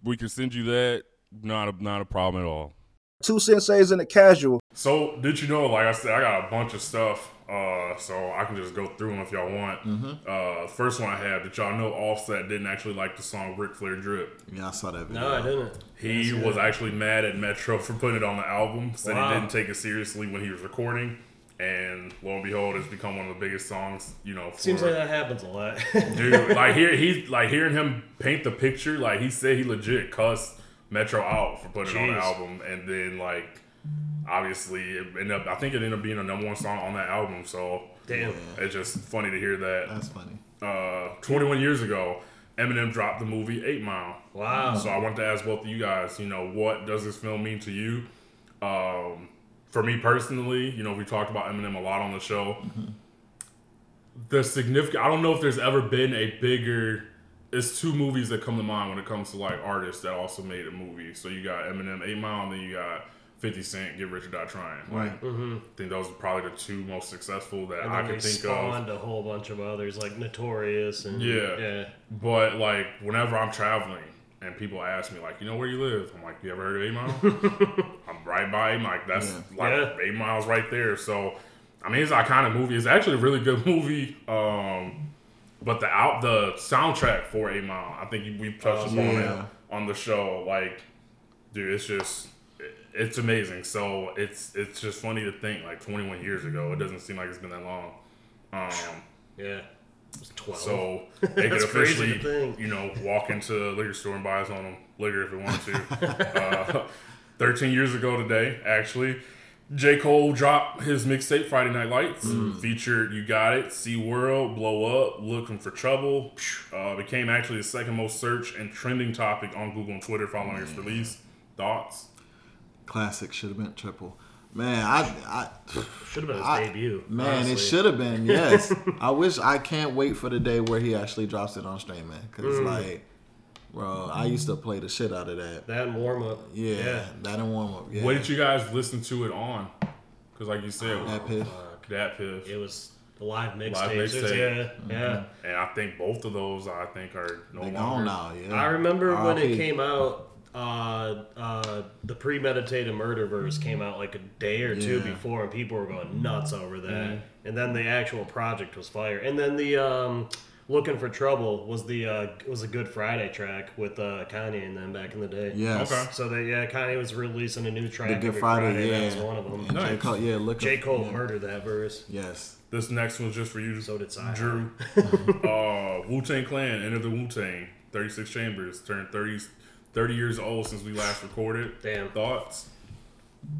we can send you that. Not a not a problem at all. Two senseis and a casual. So, did you know? Like I said, I got a bunch of stuff, uh, so I can just go through them if y'all want. Uh, first one I have. that y'all know Offset didn't actually like the song "Ric Flair Drip"? Yeah, I saw that video. No, I didn't. He was actually mad at Metro for putting it on the album. Said Wow. he didn't take it seriously when he was recording, and lo and behold, it's become one of the biggest songs. You know, for, Seems like that happens a lot. dude. Like here, he like hearing him paint the picture. Like he said, he legit cussed Metro out for putting it on the album, and then like obviously it ended up. I think it ended up being a number one song on that album. So Damn. it's just funny to hear that. That's funny. Uh, 21 years ago, Eminem dropped the movie Eight Mile. Wow. So I want to ask both of you guys, you know, what does this film mean to you? Um, for me personally, you know, we talked about Eminem a lot on the show. The significant, I don't know if there's ever been a bigger. It's two movies that come to mind when it comes to like artists that also made a movie. So you got Eminem, Eight Mile, and then you got 50 Cent, Get Rich or Die Trying. Like, I think those are probably the two most successful that And I then can think of. spawned a whole bunch of others like Notorious and Yeah. yeah. But like whenever I'm traveling and people ask me like, you know where you live? I'm like, you ever heard of Eight Mile? I'm right by Eight Mile. Like that's like Yeah. Eight Miles right there. So I mean, it's an iconic movie. It's actually a really good movie. Um, but the out the soundtrack for Eight Mile, I think we touched upon yeah. it on the show. Like, dude, it's just it- it's amazing. So it's it's just funny to think like 21 years ago. It doesn't seem like it's been that long. Um, Yeah. It was 12. so they could officially, you know, walk into a liquor store and buy us on them liquor if they want to. uh, Thirteen years ago today, actually, J. Cole dropped his mixtape Friday Night Lights, Mm. featured "You Got It," "See World," "Blow Up," "Looking for Trouble." Uh, became actually the second most searched and trending topic on Google and Twitter following its release. Thoughts? Classic should have been triple. Man, I, I Should have been his I- debut. Man, it should have been. Yes, I wish. I can't wait for the day where he actually drops it on stream, man. Cause Mm. like, bro, I used to play the shit out of that. That and warm up. Yeah, that and warm up. Yeah, What did you guys listen to it on? Because, like you said, DatPiff. that piff. It was the live Live mixtapes. It was- mixtape. Yeah, yeah. And I think both of those, I think, are no They longer. gone now. Yeah, I remember when it came out. Uh, uh, the premeditated murder verse came out like a day or two Yeah. before, and people were going nuts over that. And then the actual project was fire. And then the um, "Looking for Trouble" was the uh, was a Good Friday track with uh, Kanye and them back in the day. Yes. Okay. So that yeah, Kanye was releasing a new track The Good every Friday, Friday. yeah. That was one of them. And J. Cole, yeah, look. J. Cole yeah. murdered that verse. Yes. This next one's just for you, So did Cy. Drew. uh, Wu Tang Clan, Enter the Wu Tang, 36 Chambers, turned 30, 30 years old since we last recorded. Damn. Thoughts?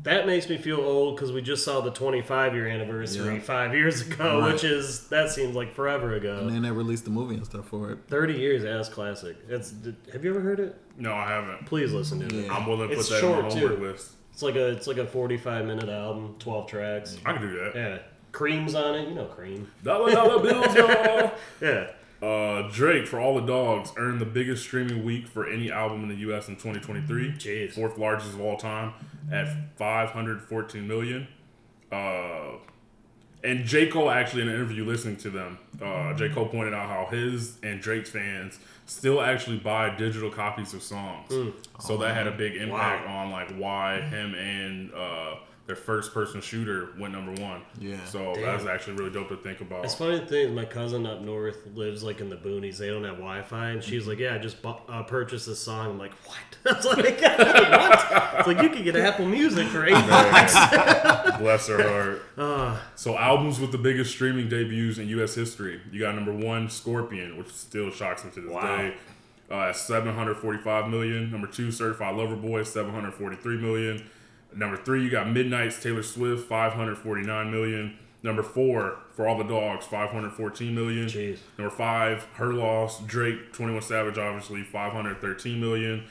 That makes me feel old because we just saw the 25 year anniversary Yeah. five years ago, Right. which is that seems like forever ago. And then they released the movie and stuff for it. 30 years as classic. It's have you ever heard it? No, I haven't. Please listen to it. I'm willing to put It's that on my short, homework too. list. It's like a it's like a 45 minute album, 12 tracks. I can do that. Yeah, Cream's on it. You know Cream. Dollar dollar bills, y'all. Yeah. Uh, Drake, for all the dogs, earned the biggest streaming week for any album in the U.S. in 2023. Jeez. Fourth largest of all time at 514 million. Uh, And J. Cole actually in an interview listening to them, uh, J. Cole pointed out how his and Drake's fans still actually buy digital copies of songs. So that had a big impact on like why him and uh, their first person shooter went number one. Yeah. So Damn. that's actually really dope to think about. It's funny the thing. My cousin up north lives like in the boonies. They don't have Wi-Fi, and she's like, "Yeah, I just bought, uh, purchased this song." I'm like, "What?" I was like, "What?" It's like you could get Apple Music for eight bucks. Bless her heart. Ah. so albums with the biggest streaming debuts in U.S. history. You got number one, Scorpion, which still shocks me to this Wow. day. Uh, at 745 million. Number two, Certified Lover Boy, 743 million. Number three, you got Midnights Taylor Swift, 549 million. Number four, For All the Dogs, 514 million. Jeez. Number five, Her Loss, Drake, 21 Savage, obviously, 513 million.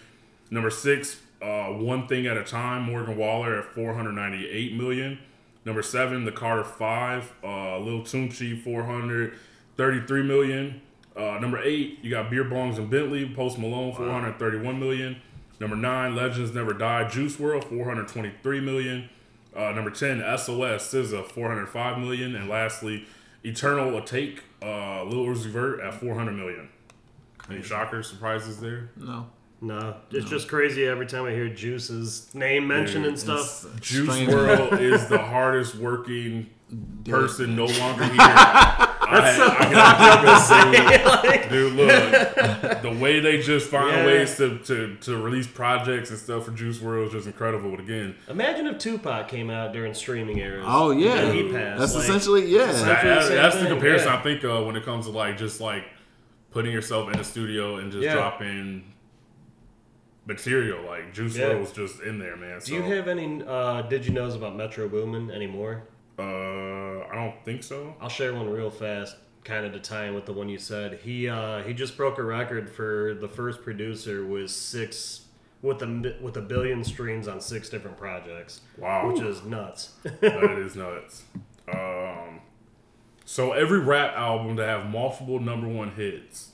Number six, uh, One Thing at a Time, Morgan Wallen at 498 million. Number seven, The Carter Five, uh, Lil Tunechi, 433 million. Uh, number eight, you got Beer Bongs and Bentley, Post Malone, 431 million. Number nine, Legends Never Die, Juice WRLD, 423 million. Uh, number 10, SOS, SZA, 405 million. And lastly, Eternal Atake, uh, Lil Uzi Vert at 400 million. Any shockers, surprises there? No. No, it's just crazy every time I hear Juice's name mentioned and stuff. Juice WRLD is the hardest working person no longer here. That's so I, I gotta dude, look, the way they just find Yeah. ways to, to, to release projects and stuff for Juice WRLD is just incredible. But again, Imagine if Tupac came out during streaming eras. Oh yeah, And he passed. that's like, essentially yeah. that, Essentially the same that's the comparison yeah. I think of when it comes to like just like putting yourself in a studio and just Yeah. dropping material. Like Juice Yeah. World was just in there, man. Do you have any uh, did you knows about Metro Boomin anymore? Uh, I don't think so. I'll share one real fast, kind of to tie in with the one you said. He uh, he just broke a record for the first producer with six with a with a billion streams on six different projects. Wow. which is nuts. that is nuts. Um, so every rap album to have multiple number one hits.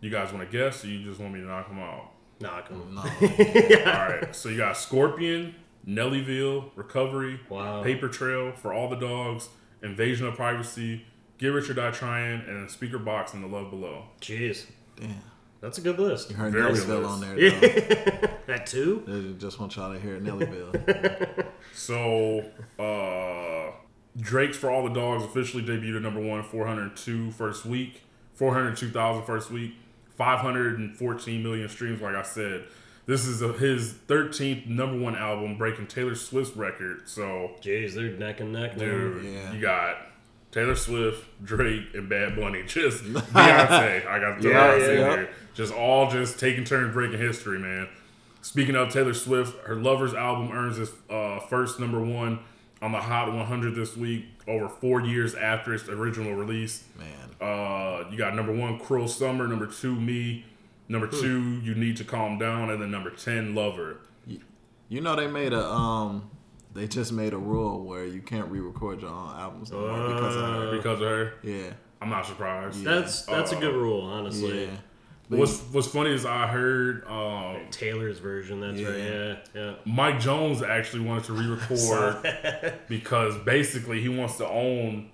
You guys want to guess, or you just want me to knock them out? Knock 'em. No. All right. So you got Scorpion, Nellyville, Recovery, Wow. Paper Trail, For All the Dogs, Invasion of Privacy, Get Rich or Die Trying, and Speakerboxxx and The Love Below. Jeez, Damn. that's a good list. You heard Very Nellyville list. on there. Though. That too. They just want y'all to hear Nellyville. So, uh, Drake's For All the Dogs officially debuted at number one, 402 first week, 402,000 first week, 514 million streams, like I said. This is a, his 13th number one album, breaking Taylor Swift's record. So, Jeez, they're neck and neck dude, Yeah. you got Taylor Swift, Drake, and Bad Bunny. Just Beyonce. I got the Yeah, Beyonce yeah. here. Just all just taking turns breaking history, man. Speaking of Taylor Swift, her Lovers album earns its uh, first number one on the Hot 100 this week, over four years after its original release. Man. Uh, you got number one, Cruel Summer. Number two, Me. Number Hmm. two, You Need to Calm Down. And then number 10, Lover. You know they made a um they just made a rule where you can't re-record your own albums anymore because of her. Because of her, Yeah. I'm not surprised. That's that's a good rule, honestly. Yeah. What's What's funny is I heard um, Taylor's version. That's Yeah. right. Yeah, yeah. Mike Jones actually wanted to re-record because basically he wants to own.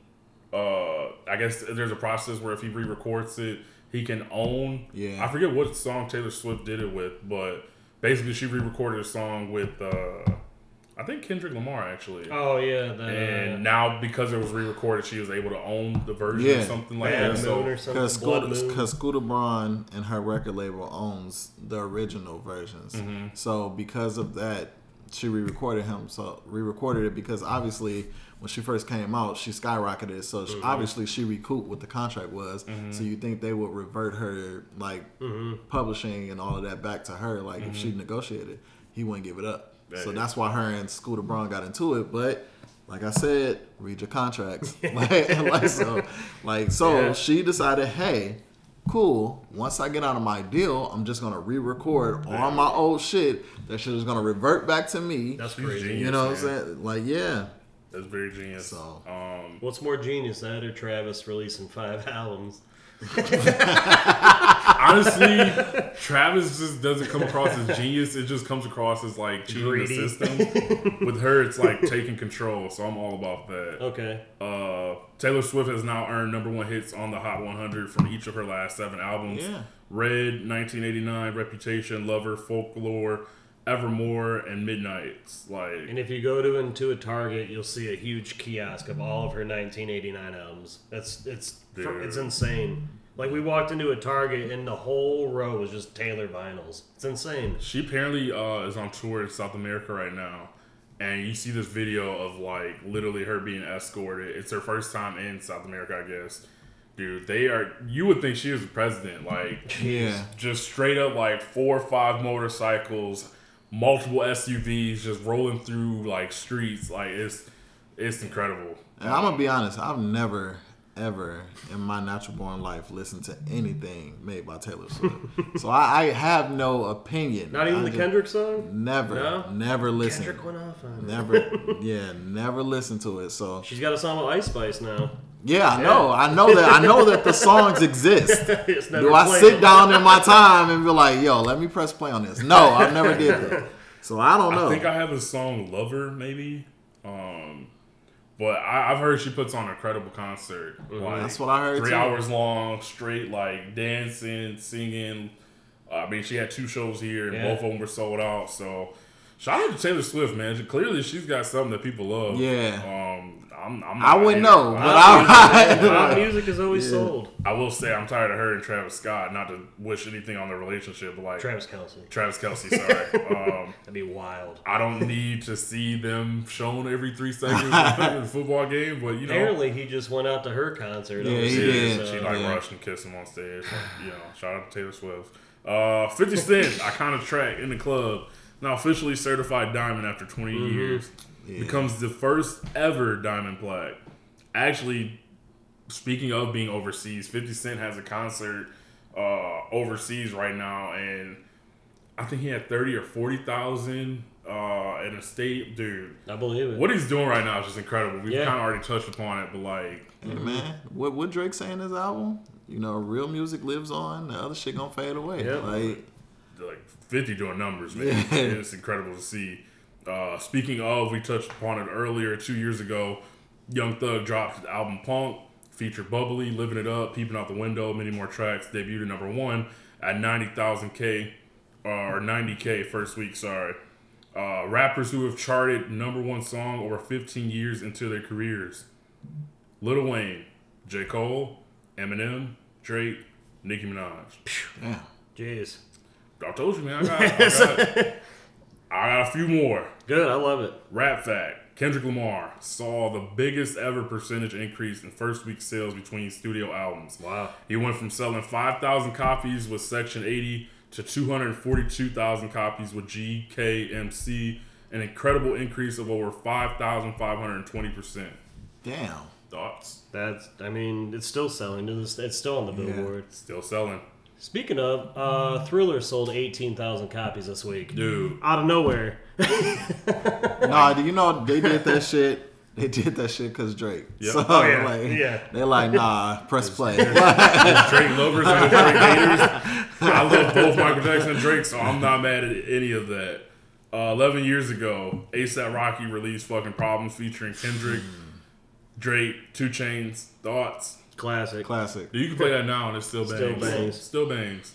Uh, I guess there's a process where if he re-records it, he can own. Yeah. I forget what song Taylor Swift did it with, but basically she re-recorded a song with. Uh, I think Kendrick Lamar actually. Oh yeah, the and now because it was re-recorded, she was able to own the version Yeah. or something like Bad that. Moon So or something. Because Blood Scooter, Moon. 'cause Scooter Braun and her record label owns the original versions. Mm-hmm. So because of that, she re-recorded him. So re-recorded it because obviously when she first came out, she skyrocketed. So Mm-hmm. she, obviously she recouped what the contract was. So you think they would revert her like Mm-hmm. publishing and all of that back to her? Like if she negotiated, he wouldn't give it up. So Yeah. that's why her and Scooter Braun got into it. But like I said, read your contracts. like, like so, like so, Yeah. she decided, hey, cool. Once I get out of my deal, I'm just gonna re-record all my old shit. That shit is gonna revert back to me. That's crazy. you know what I'm saying? Like, yeah, that's very genius. So- um, What's more genius, that or Travis releasing five albums? honestly, Travis just doesn't come across as genius. It just comes across as like cheating Greedy. the system. With her, it's like taking control. So I'm all about that. Okay. Uh, Taylor Swift has now earned number one hits on the Hot 100 from each of her last seven albums. Yeah. Red, 1989, Reputation, Lover, Folklore, Evermore, and Midnights. Like, And if you go to into a Target, you'll see a huge kiosk of all of her 1989 albums. That's it's Dude. it's insane. Like we walked into a Target and the whole row was just Taylor vinyls. It's insane. She apparently uh, is on tour in South America right now, and you see this video of like literally her being escorted. It's her first time in South America, I guess. Dude, they are. You would think she was the president, like Yeah. just straight up like four or five motorcycles, multiple SUVs, just rolling through like streets. Like it's it's incredible. And I'm gonna be honest. I've never, ever in my natural born life listened to anything made by Taylor Swift. so I, I have no opinion. Not even I the just Kendrick song. Never, No? never listened. Kendrick went off on it. Never, yeah, never listened to it. So She's got a song with Ice Spice now. Yeah, I know, I know that, I know that the songs exist. Do I played. sit down in my time and be like, "Yo, let me press play on this"? No, I never did that. So I don't know. I think I have a song "Lover" maybe. Um, but I, I've heard she puts on an incredible concert. Like, Mm-hmm. That's what I heard, Three too. hours long, straight like dancing, singing. I mean, she had two shows here, and Yeah. both of them were sold out. So, shout out to Taylor Swift, man. Clearly, she's got something that people love. Yeah. Um, I'm. I'm I wouldn't know, but I, Pop music is always sold. I will say I'm tired of her and Travis Scott. Not to wish anything on their relationship, but like Travis Kelce. Travis Kelce. Sorry. um, That'd be wild. I don't need to see them shown every three seconds in a football game, but you know, Apparently, he just went out to her concert. Yeah, he did. so- she like Yeah. rushed and kissed him on stage. Like, you know, shout out to Taylor Swift. Uh, 50 Cent, iconic track in the club, now officially certified diamond after 20 Mm-hmm. years, becomes the first ever diamond plaque. Actually, speaking of being overseas, 50 Cent has a concert uh, overseas right now, and I think he had 30 or 40,000 uh, in a state. Dude, I believe it. what he's doing right now is just incredible. We've Yeah. kind of already touched upon it, but like, Hey, man, what what Drake say in his album? You know, real music lives on. The other shit gonna fade away. Yep. Like, like 50 doing numbers, man. Yeah. It's incredible to see. Uh, speaking of, we touched upon it earlier. Two years ago, Young Thug dropped his album Punk, featured Bubbly, Living It Up, Peeping Out the Window, many more tracks. Debuted at number one at 90,000K, uh, or 90K first week, sorry. Uh, rappers who have charted number one song over 15 years into their careers. Lil Wayne, J. Cole, Eminem, Drake, Nicki Minaj. damn. Jeez. I told you, man. I got, I got, I got a few more. Good. I love it. Rap fact: Kendrick Lamar saw the biggest ever percentage increase in first week sales between studio albums. Wow. He went from selling 5,000 copies with Section 80 to 242,000 copies with GKMC, an incredible increase of over 5,520%. Damn. Thoughts? That's. I mean, it's still selling. It's still on the billboard. Still selling. Speaking of, uh, Thriller sold 18,000 copies this week. Dude. Out of nowhere. Nah, do you know they did that shit? They did that shit because Drake. Yep. So, Oh, yeah. like, Yeah. they're like, nah, press play. Drake lovers and the Drake haters. I love both Michael Jackson and Drake, so I'm not mad at any of that. Uh, 11 years ago, ASAP Rocky released fucking Problems featuring Kendrick, Drake, 2 Chainz, Thoughts. Classic. Classic. You can play that now and it still bangs. Still bangs. Still bangs.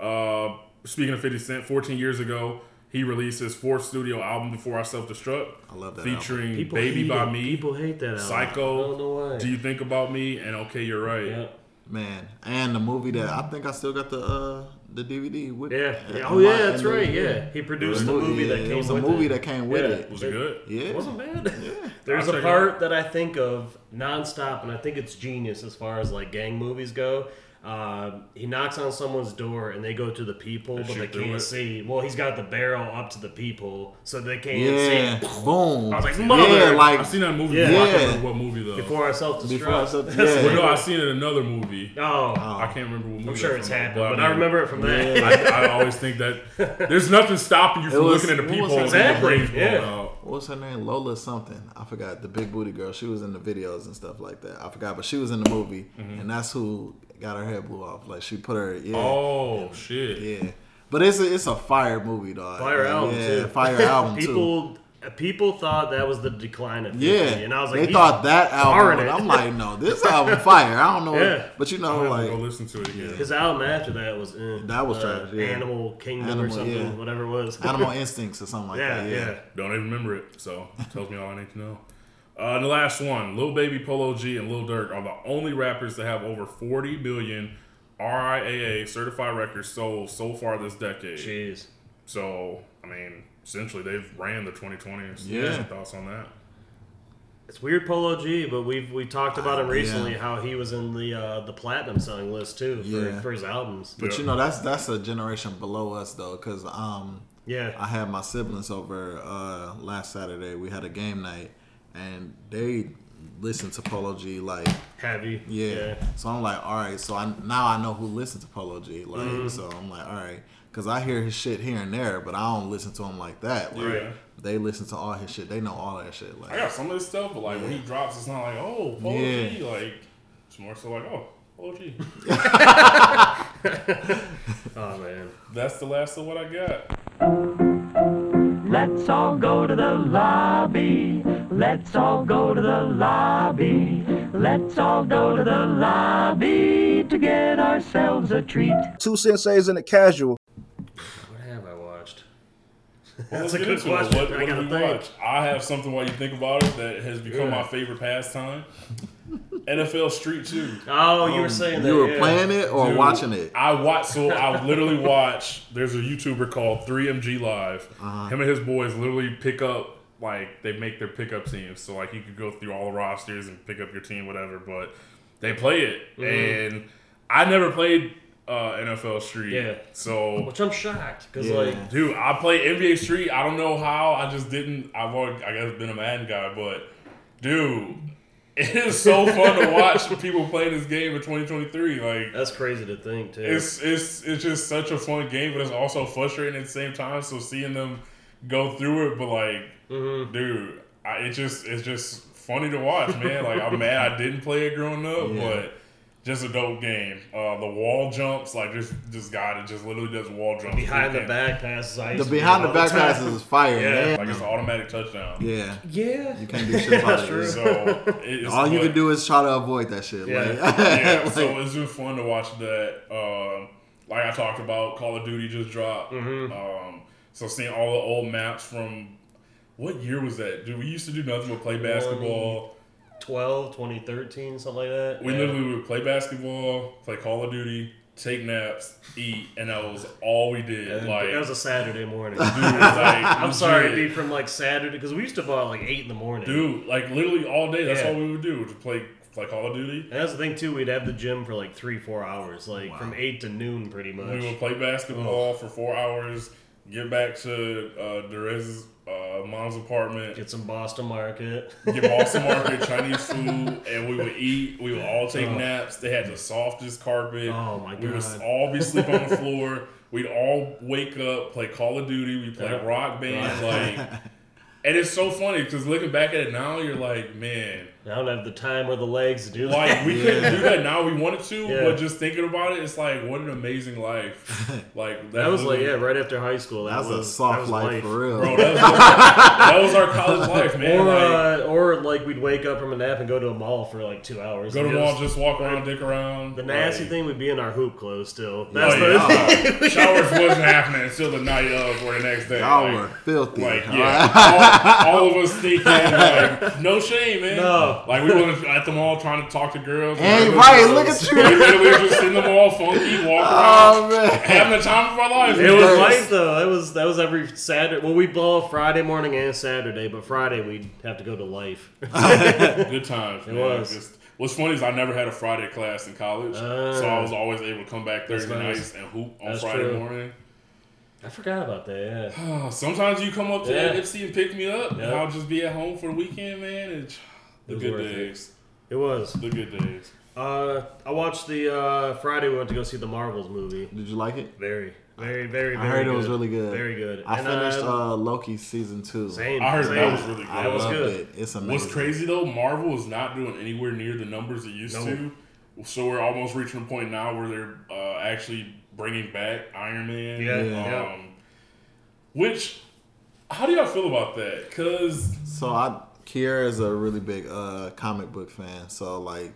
Uh, speaking of 50 Cent, 14 years ago, he released his fourth studio album, Before I Self Destruct, I love that featuring People Baby by it. Me, People hate that album. Psycho, I don't know why. Do You Think About Me, and Okay, You're Right. yeah. Man, and the movie that I think I still got the uh the DVD with. Yeah. in Oh yeah, that's right. Yeah, he produced the movie yeah, that came It was a with movie it. that came with Yeah. it. Was it good? Yeah. It wasn't bad. Yeah. There's I'll a check it part that I think of nonstop, and I think it's genius as far as like gang movies go. Uh, he knocks on someone's door, and they go to the people, but they can't it. see. Well, he's got the barrel up to the people, so they can't Yeah. see. Boom. I was like, yeah, mother. like I've seen that movie Yeah. before. I can't remember what movie though. Before I self before I destruct. said, Well, yeah. no, I've seen it in another movie. Oh, I can't remember what movie. I'm sure that's it's from, happened, but I mean, remember it from that. I, I always think that there's nothing stopping you from was- looking at the people it? and brains yeah. out. what was her name? Lola something. I forgot. The big booty girl. She was in the videos and stuff like that. I forgot, but she was in the movie, Mm-hmm. and that's who got her head blew off. Like she put her yeah Oh shit! yeah. But it's a it's a fire movie, dog. Fire Like, album yeah, too. fire album too. people people thought that was the decline of 50, Yeah, and I was like, they thought that album. I'm like, no, this album fire. I don't know, Yeah. but you know, like go listen to it again. His album after that was eh, That was uh, trash, yeah. Animal Kingdom or something, yeah. whatever it was. Animal Instincts or something like yeah, that. yeah, Yeah, Don't even remember it, so it tells me all I need to know. Uh, and the last one, Lil Baby, Polo G, and Lil Durk are the only rappers to have over 40 million RIAA certified records sold so far this decade. Jeez. So, I mean, essentially, they've ran the 2020s. Yeah. Some thoughts on that? It's weird, Polo G, but we've we talked about him recently yeah. how he was in the uh, the platinum selling list too for, Yeah. for his albums. But Yeah. you know, that's that's a generation below us though, because um, Yeah, I had my siblings over uh, last Saturday. We had a game night, and they listen to Polo G like heavy. yeah. So I'm like, all right. So I now I know who listens to Polo G. Like, Mm-hmm. so I'm like, all right, because I hear his shit here and there, but I don't listen to him like that. Like, Yeah. They listen to all his shit. They know all that shit. Like, I got some of this stuff, but like when he drops, it's not like, oh, Polo Yeah. G. Like, it's more so like, oh, Polo G. Oh man. That's the last of what I got. Let's all go to the lobby. Let's all go to the lobby. Let's all go to the lobby to get ourselves a treat. Two senseis and a casual. What have I watched? Well, That's a good into question. What, I what gotta we think. watch? I have something while you think about it that has become Yeah. my favorite pastime. NFL Street 2. Oh, you were saying that you were yeah. playing it or Dude, watching it? I watch. So I literally watch. There's a YouTuber called 3MG Live. Uh-huh. Him and his boys literally pick up like they make their pickup teams. So like you could go through all the rosters and pick up your team, whatever. But they play it, Mm-hmm. and I never played uh, NFL Street. Yeah. So Which I'm shocked because Yeah. like Dude, I play NBA Street. I don't know how. I just didn't. I've always, I guess, been a Madden guy, but dude, it is so fun to watch people playing this game in 2023. Like, that's crazy to think too. it's it's it's just such a fun game, but it's also frustrating at the same time. So seeing them go through it, but like, Mm-hmm. dude, I, it just it's just funny to watch, man. Like, I'm mad I didn't play it growing up, Yeah. but. Just a dope game. Uh, the wall jumps, like this this guy that just literally does wall jumps. behind the back passes. I The used to do behind the back passes is fire. Yeah, man. Like it's an automatic touchdown. yeah. Yeah. You can't do shit about That's it. true. So it's All you but- can do is try to avoid that shit. Yeah. Like, yeah. like, so it's just fun to watch that. Um, like I talked about, Call of Duty just dropped. Mm-hmm. Um, so seeing all the old maps from what year was that? Dude, we used to do nothing but play basketball. 12, 2013, something like that. We Yeah. literally would play basketball, play Call of Duty, take naps, eat, and that was all we did. like, that was a Saturday morning. dude, like, I'm sorry, it'd be from like Saturday because we used to ball at like eight in the morning. Dude, like literally all day. That's Yeah. all we would do. Just play like Call of Duty. And that's the thing too. We'd have the gym for like three, four hours, like from eight to noon, pretty much. We would play basketball for four hours. Get back to uh, Derez's uh, mom's apartment. Get some Boston Market. Get Boston Market Chinese food, and we would eat. We would all take naps. They had the softest carpet. Oh, my god! We would all be sleep on the floor. We'd all wake up, play Call of Duty. We play. Rock Band, like. And it's so funny because looking back at it now, you're like, man, I don't have the time or the legs to do that. like that. we couldn't do that now. We wanted to, Yeah. but just thinking about it, it's like what an amazing life. Like that was like yeah, right after high school. That that's was a soft was life, for real. Bro, that was, that was our college life, man. Or, like, uh, or like we'd wake up from a nap and go to a mall for like two hours. go to and the mall, just- just walk around, dick around. The nasty like, thing would be in our hoop clothes still. Oh, That's yeah. the Showers wasn't happening until the night of or the next day. Y'all like, were filthy. Like, All yeah, all, all of us thinking, like, no shame, man. No. Like, we were at the mall trying to talk to girls. Hey, and right, girls. look at you. We literally just in the mall, funky, walking Oh, around, man. having the time of our life. It was Yes. life though. That was that was every Saturday. Well, we ball Friday morning and Saturday, but Friday we'd have to go to life. Good times. It was. Just, what's funny is I never had a Friday class in college, so I ah. was always able to come back Thursday nice. nights and hoop on That's Friday true. morning. I forgot about that. Yeah. Oh, sometimes you come up to Yeah. FC and pick me up, and I'll just be at home for the weekend, man. It's the was good worth it. days. It was. The good days. Uh, I watched the uh, Friday. We went to go see the Marvels movie. Did you like it? Very, very, very. I very heard it was really good. Very good. I And, finished uh, uh, Loki season two. same. I heard same. that was really good. I That was loved good. it. It's amazing. What's crazy though, Marvel is not doing anywhere near the numbers it used Nope. to. So we're almost reaching a point now where they're uh, actually bringing back Iron Man. Yeah, Um, yeah. Which, how do y'all feel about that? Because So I Kiera is a really big uh, comic book fan, so like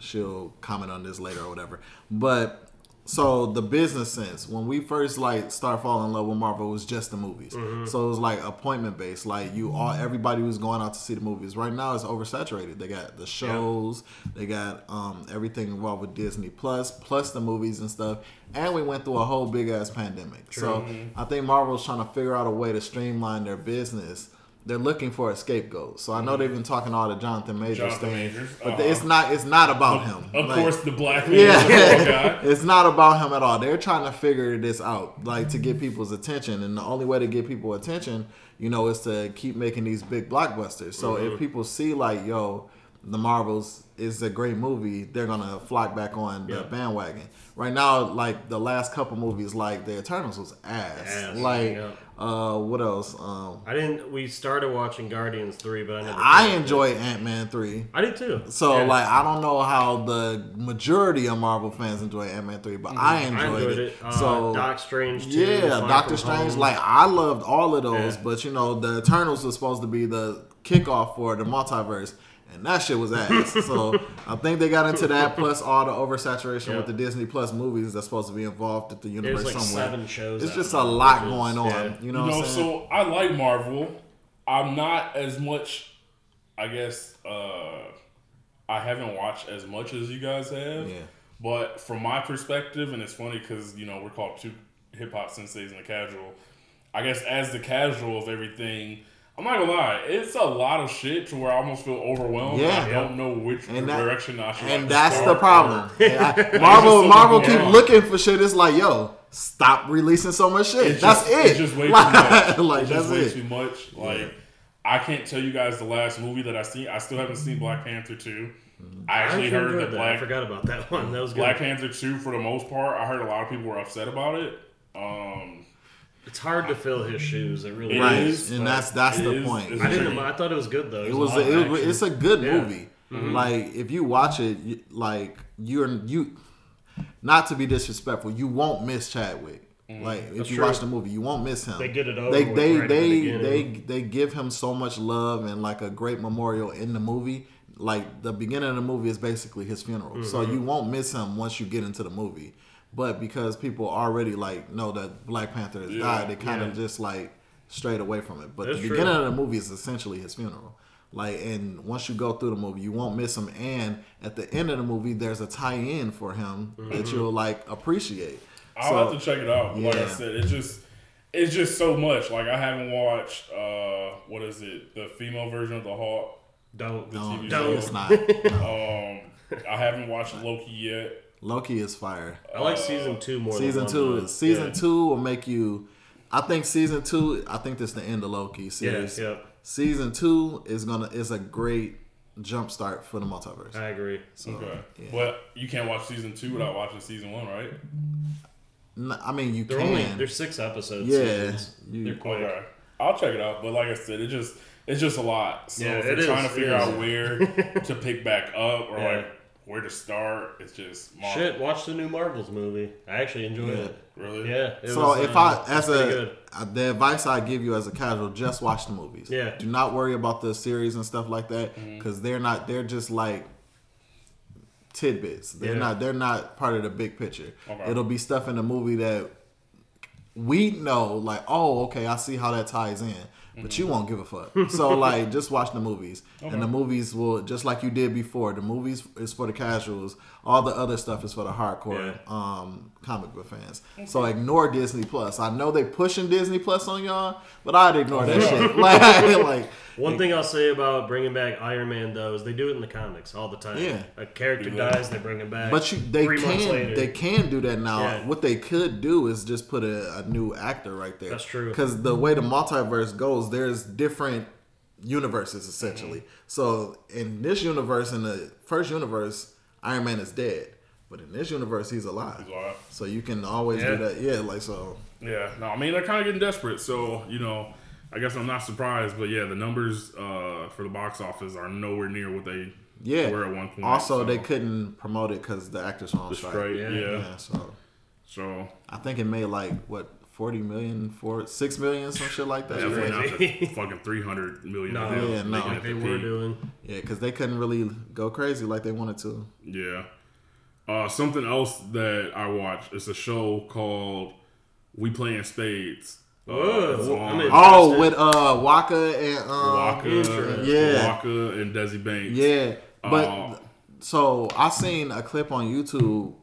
she'll comment on this later or whatever. But so the business sense, when we first like start falling in love with Marvel, it was just the movies. So it was like appointment based. Like you all, everybody was going out to see the movies. Right now, it's oversaturated. They got the shows, they got um, everything involved with Disney Plus, plus the movies and stuff. And we went through a whole big ass pandemic. So I think Marvel's trying to figure out a way to streamline their business. They're looking for a scapegoat. So I know they've been talking all the Jonathan Majors Jonathan thing, Majors, but uh-huh. it's not. It's not about him. of Like- course the black man yeah, guy. it's not about him at all. They're trying to figure this out, like to get people's attention, and the only way to get people attention, you know, is to keep making these big blockbusters. So Mm-hmm. if people see like, yo, the Marvels is a great movie, they're gonna flock back on the bandwagon. Right now, like the last couple movies, like the Eternals was ass. Ass, like, yeah. Uh, what else? Um, I didn't. We started watching Guardians three, but I never. I finished it. enjoy Ant Man three. I did too. So Yeah. like I don't know how the majority of Marvel fans enjoy Ant Man three, but I enjoyed, Mm-hmm. I enjoyed it. it. Uh, so Doc Strange too. yeah, Doctor Strange. Home. Like I loved all of those, Yeah. but you know the Eternals was supposed to be the kickoff for the multiverse. And that shit was ass. so I think they got into that plus all the oversaturation Yeah. with the Disney Plus movies that's supposed to be involved at the universe There's like somewhere. seven shows. It's just a lot which is- going on. yeah. You know You what know, I'm saying? so I like Marvel. I'm not as much. I guess uh, I haven't watched as much as you guys have. Yeah. But from my perspective, and it's funny because you know we're called two hip hop senseis and a casual. I guess as the casual of everything, I'm not gonna lie, it's a lot of shit to where I almost feel overwhelmed. Yeah. I don't know which And that- direction I should. Go. And like that's start the problem. I- Marvel, so Marvel keep on. looking for shit. It's like, yo, stop releasing so much shit. It's that's just, it. It's just way too much. like, it's that's just way it. too much. Like I can't tell you guys the last movie that I seen. I still haven't seen Black Panther two. I I actually heard enjoyed that that. I forgot about that one. That was good. Black Panther two for the most part. I heard a lot of people were upset about it. Um, It's hard to fill his shoes. It really Right, is, and that's that's the is- point. I didn't. I thought it was good though. It There's was a lot a, it was it's a good Yeah. movie. Like if you watch it, you, like you're you, not to be disrespectful, you won't miss Chadwick. Like if That's you true. watch the movie, you won't miss him. They get it over They with they right at the they they they give him so much love and like a great memorial in the movie. Like the beginning of the movie is basically his funeral, so Mm-hmm. you won't miss him once you get into the movie. But because people already like know that Black Panther has Yeah, died, they kind of yeah. just like strayed away from it. But That's the true. beginning of the movie is essentially his funeral. Like, and once you go through the movie, you won't miss him. And at the end of the movie, there's a tie-in for him Mm-hmm. that you'll like appreciate. I'll So- have to check it out. Like I said, it's just it's just so much. Like I haven't watched uh what is it the female version of the Hawk. Don't. The No, TV no, show. it's not. No. Um, I haven't watched Loki yet. Loki is fire. I like season two more. Season than two, one, though. season Yeah. two will make you. I think season two. I think this is the end of Loki Yeah. series. Yeah. Season two is gonna is a great jump start for the multiverse. I agree. Okay, yeah. but you can't watch season two without watching season one, right? I mean, you They're can. only there's six episodes. Yeah, you- They're quick. Okay, I'll check it out. But like I said, it just it's just a lot. So Yeah, if you're trying to figure out where to pick back up or Yeah. like where to start, it's just Marvel. Shit, watch the new Marvels movie. I actually enjoyed Yeah. it. Really? Yeah. it So was, if uh, I, as a, good. uh, the advice I give you as a casual, just watch the movies. Yeah. Do not worry about the series and stuff like that Mm-hmm. because they're not. They're just like tidbits. They're Yeah. not. They're not part of the big picture. Okay. It'll be stuff in the movie that we know. Like, oh, okay, I see how that ties in. But you won't give a fuck. So like, just watch the movies, and the movies will just like you did before. The movies is for the casuals. All the other stuff is for the hardcore Yeah. um, comic book fans. So ignore Disney Plus. I know they pushing Disney Plus on y'all, but I'd ignore that shit. Like, like One thing I'll say about bringing back Iron Man though is they do it in the comics all the time. Yeah. a character Do that. dies, they bring him back. But you, they Three can later. they can do that now. Yeah. What they could do is just put a, a new actor right there. That's true. Because the way the multiverse goes, there's different universes essentially. Mm-hmm. So in this universe, in the first universe, Iron Man is dead, but in this universe, he's alive. He's alive. So you can always Yeah. do that. Yeah, like so. Yeah, no, I mean they're kind of getting desperate. So you know, I guess I'm not surprised, but yeah, the numbers uh, for the box office are nowhere near what they Yeah. were at one point. Also, so- they couldn't promote it because the actors were on The strike. strike, yeah. yeah. So So I think it made like what forty million, four, six million, some shit like that. definitely not the fucking 300 million. No, that Yeah, no. making like they the were peak. doing. Yeah, because they couldn't really go crazy like they wanted to. Yeah. Uh, something else that I watched is a show called We Playing Spades. Uh, Whoa, it's I'm on in- Oh, with uh Waka and um, Waka, Yeah. Waka and Desi Banks. Yeah, but Uh, so I seen a clip on YouTube.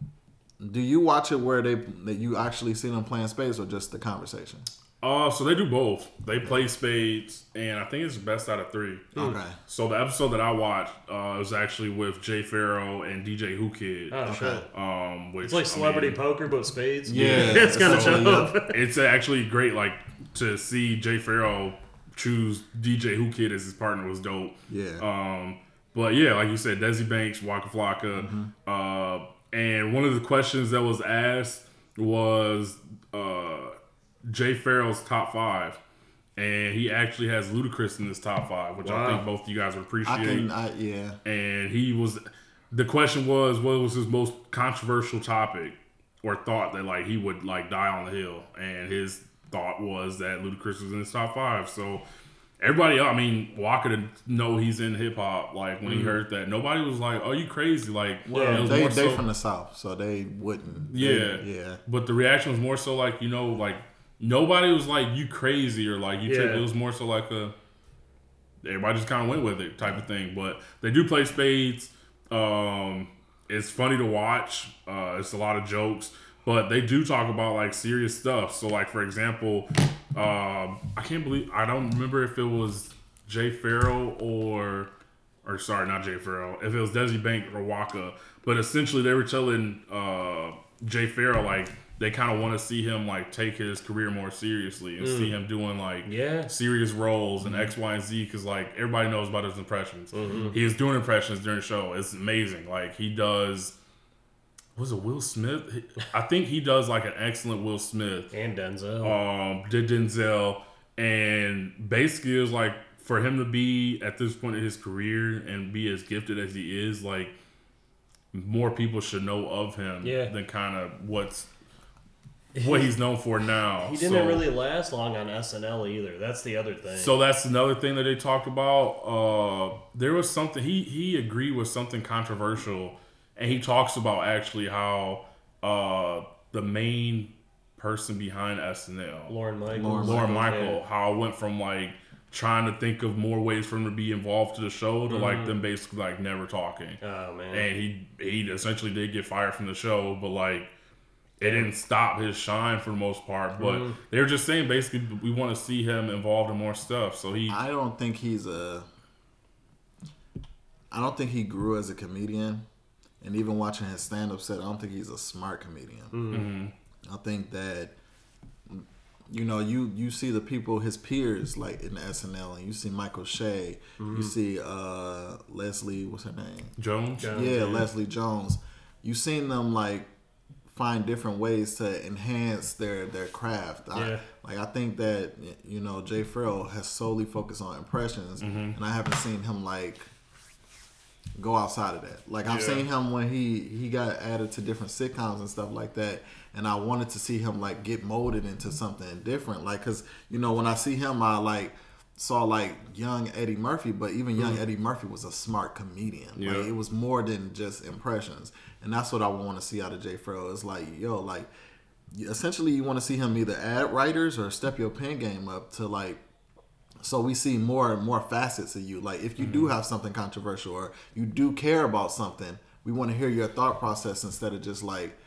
Do you watch it where they that you actually see them playing spades or just the conversation? Uh, so they do both. They play spades, and I think it's best out of three. Okay. So the episode that I watched uh, was actually with Jay Pharoah and DJ Whoo Kid. Oh shit! Um, which It's like I celebrity mean, poker, but spades. Yeah, it's gonna so, show yeah. it's actually great. Like to see Jay Pharoah choose DJ Whoo Kid as his partner was dope. Yeah. Um, but yeah, like you said, Desi Banks, Waka Flocka, Mm-hmm. uh, and one of the questions that was asked was uh, Jay Pharoah's top five, and he actually has Ludacris in his top five, which I think both of you guys would appreciate. I can, I, yeah. and he was. The question was, what was his most controversial topic or thought that like he would like die on the hill? And his thought was that Ludacris was in his top five. So everybody, I mean, Walker to know he's in hip hop. Like when he heard that, nobody was like, "Oh, you crazy?" Like, it was They more they so- from the south, so they wouldn't. they- yeah, yeah. But the reaction was more so like you know, like nobody was like you crazy or like you. Yeah. Tripped. It was more so like a everybody just kind of went with it type of thing. But they do play spades. Um, it's funny to watch. Uh, it's a lot of jokes, but they do talk about like serious stuff. So like for example, um, I can't believe I don't remember if it was Jay Pharoah or or sorry, not Jay Pharoah. If it was Desi Bank or Waka, but essentially they were telling uh, Jay Pharoah like they kind of want to see him like take his career more seriously and see him doing like Yeah. serious roles and X, Y, and Z because like everybody knows about his impressions. He is doing impressions during the show. It's amazing. Like he does. Was it Will Smith? I think he does like an excellent Will Smith And Denzel. um, did Denzel, and basically it was like for him to be at this point in his career and be as gifted as he is, like more people should know of him Yeah. than kind of what's what he's known for now. he didn't So- really last long on SNL either. That's the other thing. So that's another thing that they talked about. Uh, there was something he he agreed with something controversial, and he talks about actually how uh, the main person behind SNL, Lorne Michael, Lorne Lorne Michaels, Michael, how it went from like trying to think of more ways for him to be involved to the show to like them basically like never talking. Oh man. And he he essentially did get fired from the show, but like it didn't stop his shine for the most part. But they were just saying basically we want to see him involved in more stuff. So he I don't think he's a. I don't think he grew as a comedian, and even watching his stand-up set, I don't think he's a smart comedian. I think that, you know, you you see the people, his peers, like in SNL, and you see Michael Che, you see uh, Leslie, what's her name? Jones. Jones. yeah, yeah. Leslie Jones. You seen them like find different ways to enhance their their craft. I, Yeah. like I think that you know Jay Pharoah has solely focused on impressions, Mm-hmm. and I haven't seen him like go outside of that. Like I've Yeah. seen him when he he got added to different sitcoms and stuff like that, and I wanted to see him like get molded into something different. Like because you know when I see him, I like saw like young Eddie Murphy, but even young mm-hmm. Eddie Murphy was a smart comedian. Yeah. Like it was more than just impressions, and that's what I want to see out of Jay Pharoah. It's like yo, like essentially you want to see him either add writers or step your pen game up to like so we see more and more facets of you like if you Mm-hmm. do have something controversial or you do care about something we want to hear your thought process instead of just like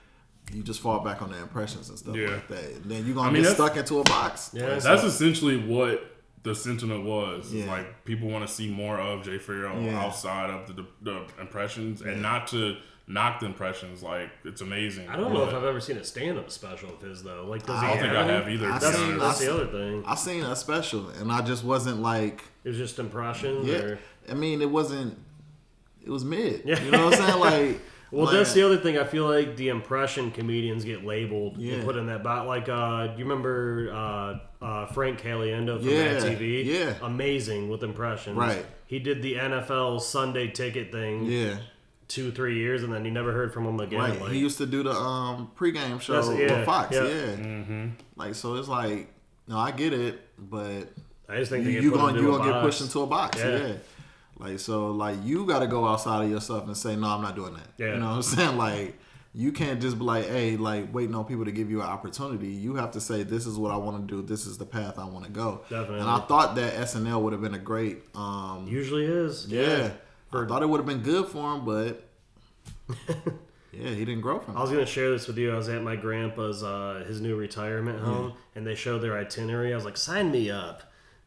you just fall back on the impressions and stuff Yeah. like that and then you're gonna I mean, get stuck into a box Yeah, That's essentially what the sentiment was. Yeah. Like people want to see more of Jay Pharoah Yeah. outside of the, the impressions, and not to knock the impressions. Like it's amazing. I don't know if I've ever seen a stand-up special of his though. Like, does I he don't think I have either. I That's, seen- that's I the other thing. i seen a special and i just wasn't like It was just impressions. yeah Or, i mean it wasn't it was mid Yeah. you know what i'm saying like Well, Like- that's the other thing. I feel like the impression comedians get labeled Yeah. and put in that box. Like, uh, do you remember uh, uh, Frank Caliendo from Yeah, Mad TV? yeah. amazing with impressions. Right. He did the NFL Sunday Ticket thing. Yeah. Two three years, and then you never heard from him again. Right. Like, he used to do the um pregame show That's- yeah, with Fox. yeah. Yeah. Mm-hmm. Like so, it's like no, I get it, but I just think you, get you gonna you a gonna get pushed into a box. Yeah. Yeah. Like so, like you got to go outside of yourself and say, no, I'm not doing that. Yeah. You know what I'm saying? Like you can't just be like, hey, like waiting on people to give you an opportunity. You have to say, this is what I want to do. This is the path I want to go. Definitely. And I thought that SNL would have been a great. um Usually is. Yeah. For- I thought it would have been good for him, but yeah, he didn't grow from I was gonna share this with you. I was at my grandpa's uh, his new retirement home, and they showed their itinerary. I was like, "Sign me up."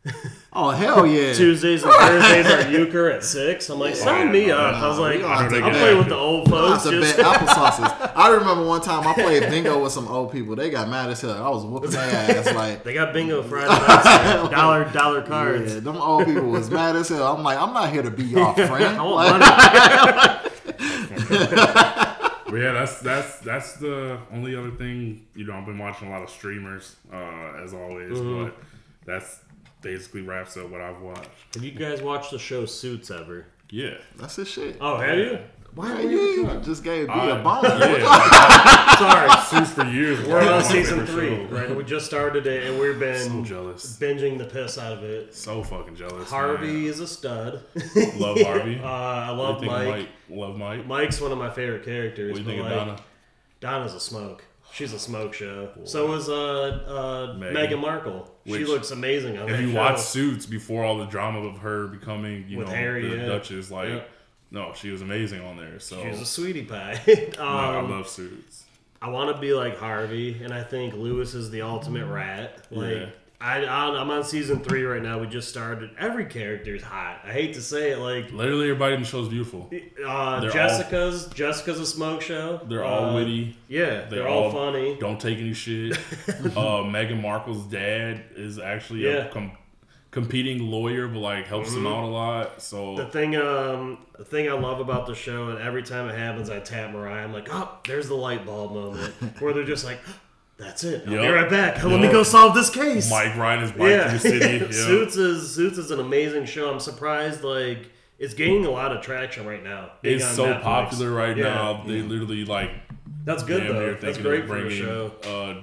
Oh hell yeah! Tuesdays and Thursdays are euchre at six. I'm like, "Sign me up." I was like, we gonna have "I'm to playing get- with the old folks." have to Just bet applesauces. I remember one time I played bingo with some old people. They got mad as hell. I was whooping their ass like. they got bingo Friday nights, dollar dollar cards. Yeah, them old people was mad as hell. I'm like, I'm not here to be your friend. I want money. But yeah, that's that's that's the only other thing. You know, I've been watching a lot of streamers, uh, as always, Mhm. but that's basically wraps up what I've watched. Have you guys watched the show Suits ever? Yeah, that's his shit. Oh, have you? Why are you? you just gave me a bone. yeah. Sorry, Suits for years. We're on season three, shows. right? We just started it, and we've been So jealous. binging the piss out of it. So fucking jealous. Harvey man. is a stud. Love Harvey. Uh, I love What do you think of Mike. Love Mike. Mike's one of my favorite characters. What do you think but, of like, Donna? Donna's a smoke. She's a smoke show. So is uh, uh, Meghan. Meghan Markle. she looks amazing on If you show. watch Suits before all the drama of her becoming, you With know, Harry, the yeah. Duchess, like, Yeah. no, she was amazing on there. So She's a sweetie pie. No, I Um, love Suits. I want to be like Harvey, and I think Lewis is the ultimate rat. Like Yeah. I, I'm on season three right now. We just started. Every character's hot. I hate to say it, like Literally, everybody in the show is beautiful. uh, They're Jessica's Jessica's a smoke show. They're all Uh, witty. Yeah, they're, all, funny. Don't take any shit. uh, Meghan Markle's dad is actually Yeah. a com- competing lawyer, but like helps him Mhm. out a lot. So The thing, um, the thing I love about the show, and every time it happens, I tap Mariah. I'm like, oh, there's the light bulb moment where they're just like, that's it. I'll be right back. Let me go solve this case. Mike riding his bike through the city. Yeah. Suits is Suits is an amazing show. I'm surprised like it's gaining a lot of traction right now. It's so Netflix. popular right Yeah. now. They literally like. That's good, damn though. That's great for a bringing, show. Uh,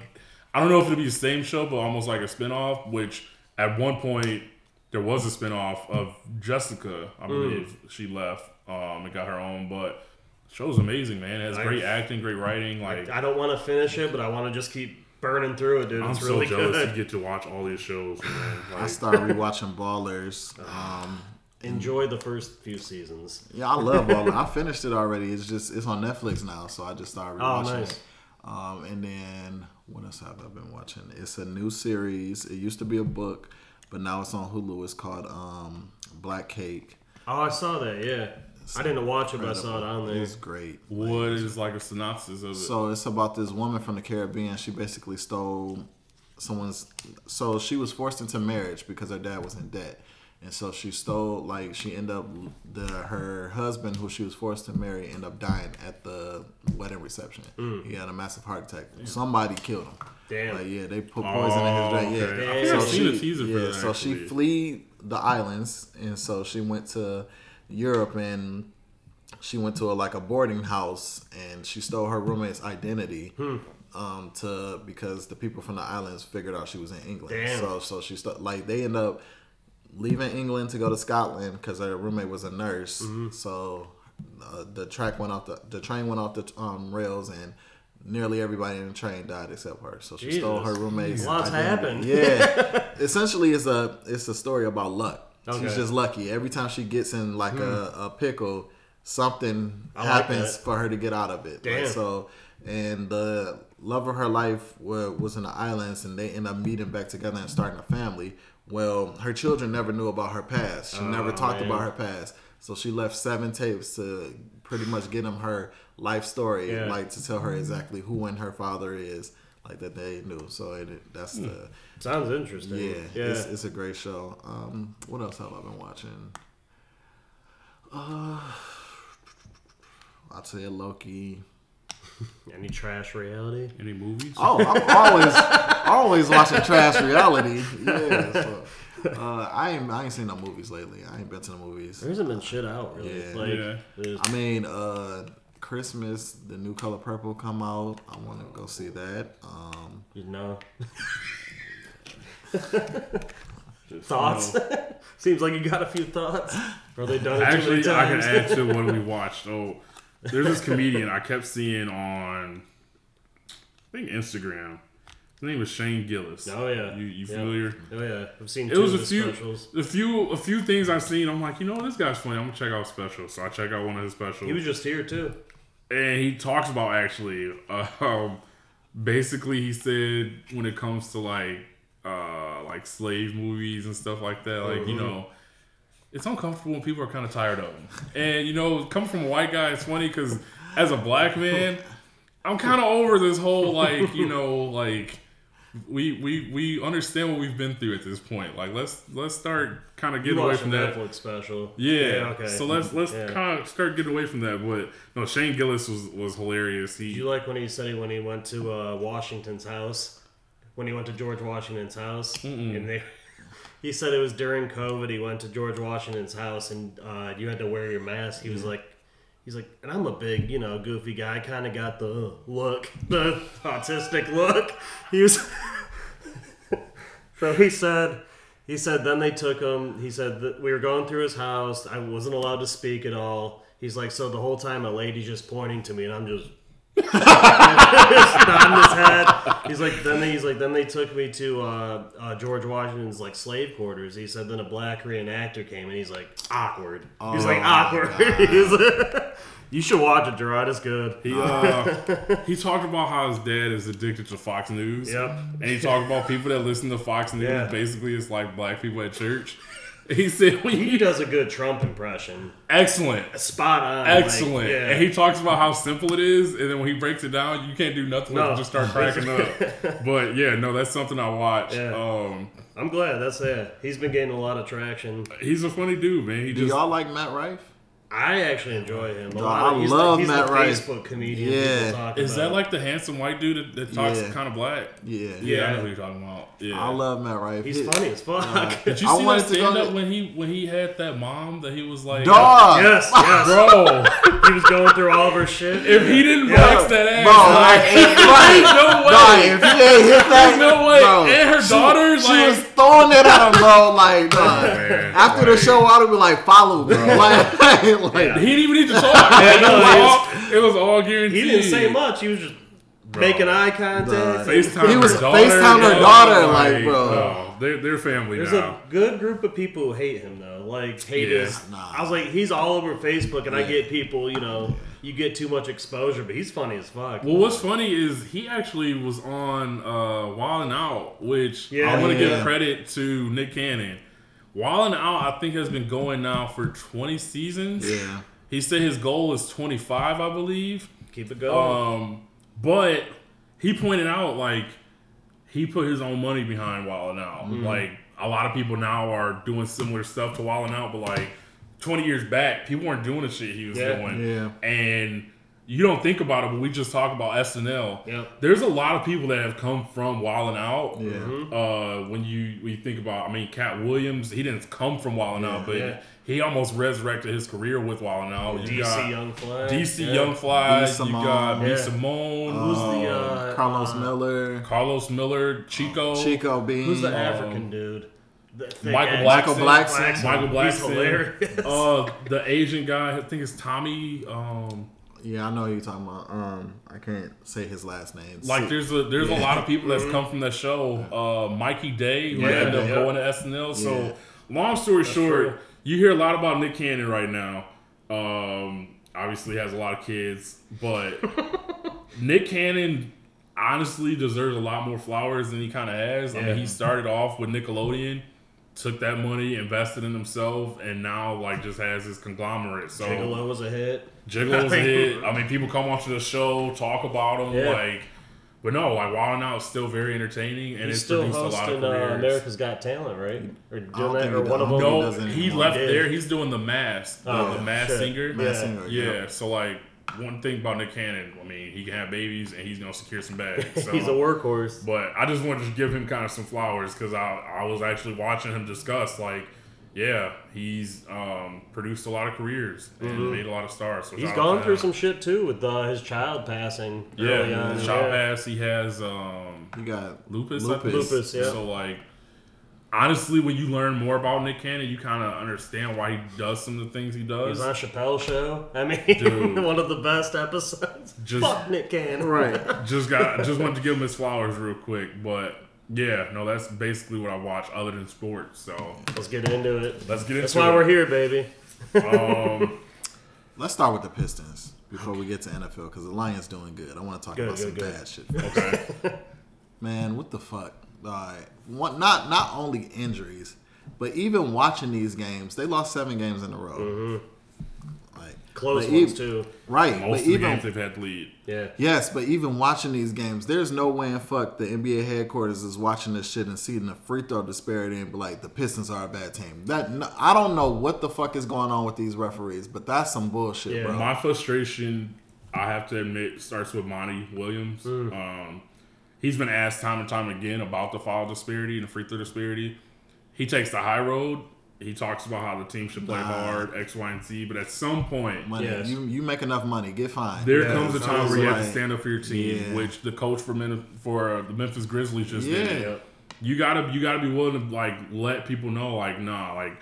I don't know if it'll be the same show, but almost like a spinoff. Which at one point there was a spinoff of Jessica. I Mm. believe she left um, and got her own, but. The Show's amazing, man. It has I- great acting, great writing. Like I don't want to finish it, but I want to just keep burning through it, dude. I'm It's so really jealous good. to get to watch all these shows. Man. I Like, started rewatching Ballers. Um, Enjoy the first few seasons. yeah, I love Ballers. I finished it already. It's just it's on Netflix now, so I just started Oh, rewatching nice. it. Um, and then what else have I been watching? It's a new series. It used to be a book, but now it's on Hulu. It's called um, Black Cake. Oh, I saw that. Yeah, I didn't watch it, but I saw it on there. It's great. what is like a synopsis of it? So it's about this woman from the Caribbean. She basically stole someone's. So she was forced into marriage because her dad was in debt, and so she stole. Like she ended up the her husband, who she was forced to marry, ended up dying at the wedding reception. Mm. He had a massive heart attack. Somebody killed him. Damn. Like, yeah, they put poison in his oh, drink. Oh, Yeah. okay. I think I've seen the teaser for yeah, so she actually. flee the islands, and so she went to Europe and she went to a, like a boarding house and she stole her roommate's identity Hmm. um, to because the people from the islands figured out she was in England. Damn. So so she st- like they end up leaving England to go to Scotland because her roommate was a nurse. Mm-hmm. So uh, the track went off the the train went off the um, rails and. Nearly everybody in the train died except her. So she stole her roommate's Lots identity. happened. Yeah, essentially, it's a it's a story about luck. Okay. She's just lucky. Every time she gets in like a, hmm. a pickle, something I happens for her to get out of it. Like, so, and the love of her life was in the islands, and they end up meeting back together and starting a family. Well, her children never knew about her past. She never Oh, talked man. about her past. So she left seven tapes to pretty much get them her life story, Yeah. like to tell her exactly who and her father is, like that they knew. So it, that's hmm. the Sounds interesting. yeah, yeah. It's, it's a great show. Um, what else have I been watching? Uh, I'd say Loki. Any trash reality? Any movies? Oh, I'm always always watching trash reality. Yeah. So, uh, I ain't I ain't seen no movies lately. I ain't been to the movies. There hasn't been shit out really. Yeah. Like, Yeah. I mean, uh, Christmas, the new color purple come out. I want to go see that. Um, you know. thoughts? Seems like you got a few thoughts. Or they done it Actually, too I can times? add to what we watched. Oh, there's this comedian I kept seeing on, I think Instagram. His name was Shane Gillis. Oh yeah. you, you Yeah. familiar? Oh yeah. I've seen It two was a his few, specials. a few, a few things I've seen. I'm like, you know, this guy's funny. I'm gonna check out special. So I check out one of his specials. He was just here too. and he talks about actually um basically he said when it comes to like uh like slave movies and stuff like that like you know it's uncomfortable when people are kind of tired of them and you know coming from a white guy it's funny because as a black man i'm kind of over this whole like you know like we we we understand what we've been through at this point like let's let's start kind of getting away from that Netflix special. yeah. okay. So let's let's Yeah. kind of start getting away from that. But no, Shane Gillis was was hilarious. Did you like when he said he, when he went to uh, Washington's house? When he went to George Washington's house, and they, he said it was during COVID. He went to George Washington's house, and uh, you had to wear your mask. He was like, he's like, and I'm a big, you know, goofy guy. Kind of got the look, the autistic look. He was. so he said. He said then they took him. He said that we were going through his house. I wasn't allowed to speak at all. He's like, so the whole time a lady's just pointing to me, and I'm just nodding his head. He's like, then they, he's like, then they took me to uh, uh, George Washington's like slave quarters. He said, then a black reenactor came, and he's like, awkward. he's like, awkward. He's like- you should watch it, Gerard. It's good. he uh, he talked about how his dad is addicted to Fox News. Yep. And he talked about people that listen to Fox News. Yeah. Basically, it's like black people at church. He said, when He does a good Trump impression. "Excellent." Spot on. like, Excellent. yeah. And he talks about how simple it is, and then when he breaks it down, you can't do nothing No. but just start cracking up. But yeah, no, that's something I watch. Yeah. Um, I'm glad. That's it. He's been getting a lot of traction. he's a funny dude, man. He do just y'all like Matt Rife? I actually enjoy him. A Dog, lot of, I he's love the, he's Matt the Rife. Facebook comedian. Yeah. people talk Is that like the handsome white dude that, that talks Yeah. kind of black? Yeah. Yeah, I know who you're talking about. Yeah, I love Matt Rife. He's He- funny as fuck. Did you I see wanted that to go stand up when he when he had that mom that he was like, Dog. yes, yes. bro, he was going through all of her shit. if he didn't box that ass, Bro, like, like, it- right. no way, Dog, if he ain't hit that, there's no way. bro, and her she- daughter, she like, was throwing it at him, bro. Like, oh, dog. after the show, I would be like, follow me. Like, like, he didn't even need to talk. it, no, was all, it was all guaranteed. he didn't say much. He was just making eye contact. FaceTime He was her daughter. FaceTime her yeah, daughter, like, bro. no, they're, they're family There's now. a good group of people who hate him though. Like hate Yeah. his. Nah. I was like, he's all over Facebook, and I get people. You know, you get too much exposure, but he's funny as fuck. Well, what's funny is he actually was on uh, Wild and Out, which Yeah. I want to Yeah. give credit to Nick Cannon. Wild and Out, I think, has been going now for 20 seasons. Yeah. He said his goal is 25, I believe. Keep it going. Um, but he pointed out like he put his own money behind Wild and Out. Mm-hmm. Like a lot of people now are doing similar stuff to Wild and Out, but like 20 years back, people weren't doing the shit he was Yeah. doing. Yeah. And you don't think about it, but we just talk about SNL. Yep. There's a lot of people that have come from Wild and Out. Yeah. Mm-hmm. Uh, when you when you think about, I mean, Katt Williams, he didn't come from Wild and Out, but Yeah. he almost resurrected his career with Wild and Out. You DC got Young Fly. DC yeah. Young Fly, B. you Simone. got B. Yeah. Simone, Who's who's the uh, Carlos uh, Miller, Carlos Miller, Chico, Chico Bean. Who's the Um, African dude? The thick Michael ass- Blackson, Blackson. Michael Blackson, He's hilarious. Uh, the Asian guy, I think it's Tommy. Um, Yeah, I know who you're talking about. Um, I can't say his last name. like Si- there's a there's a lot of people that's come from that show. Uh, Mikey Day, who Yeah, ended up yeah. going to SNL. So, Yeah. long story short, true. you hear a lot about Nick Cannon right now. Um, obviously has a lot of kids, but Nick Cannon honestly deserves a lot more flowers than he kind of has. I mean, he started off with Nickelodeon. Took that money, invested in himself, and now like just has his conglomerate. So Gigolo was a hit. Gigolo's a hit. I mean, people come onto the show, talk about him, Yeah. like, but no, like Wild 'N Out is still very entertaining, and He's it's still produced a lot hosting of uh, careers. America's Got Talent, right? Or doing that, or one of them. no, does he left Did. there. He's doing the mask, Oh, the mask shit. singer. Masked Yeah. Singer, Yeah, so like one thing about Nick Cannon, I mean, he can have babies and he's gonna secure some bags. So. He's a workhorse. But I just wanted to give him kind of some flowers because I I was actually watching him discuss like, yeah, he's um, produced a lot of careers and made a lot of stars. So Mm-hmm. He's shout out gone through some shit too with uh, his child passing. early Yeah, on. his child yeah. pass. He has um, You got lupus. I Lupus. think. Lupus, yeah. So like, honestly, when you learn more about Nick Cannon, you kind of understand why he does some of the things he He does. was on Chappelle's show. I mean, Dude. one of the best episodes. Just- Fuck Nick Cannon. right. just got just wanted to give him his flowers real quick, but yeah, no, that's basically what I watch other than sports. So Let's get into it. let's get into That's why it. we're here, baby. Um, Let's start with the Pistons before we get to NFL because the Lions doing good. I want to talk Good, about good, some good. bad shit. okay. Man, what the fuck? All right. One, not not only injuries, but even watching these games, they lost seven games in a row. Like Close but ones ev- too. Right, Most but of the even games they've had lead. Yeah. yes, but even watching these games, there's no way in fuck the NBA headquarters is watching this shit and seeing the free throw disparity and be like, the Pistons are a bad team. That I don't know what the fuck is going on with these referees, but that's some bullshit, Yeah, bro. My frustration, I have to admit, starts with Monty Williams. Mm. Um, he's been asked time and time again about the foul disparity and the free throw disparity. He takes the high road. He talks about how the team should play Nah. hard, X, Y, and Z. But at some point, money, Yes. you you make enough money, get fined. there Yeah, comes a time where you have to stand up for your team, Yeah. which the coach for Men- for uh, the Memphis Grizzlies just Yeah. did. You gotta you gotta be willing to like let people know like nah like.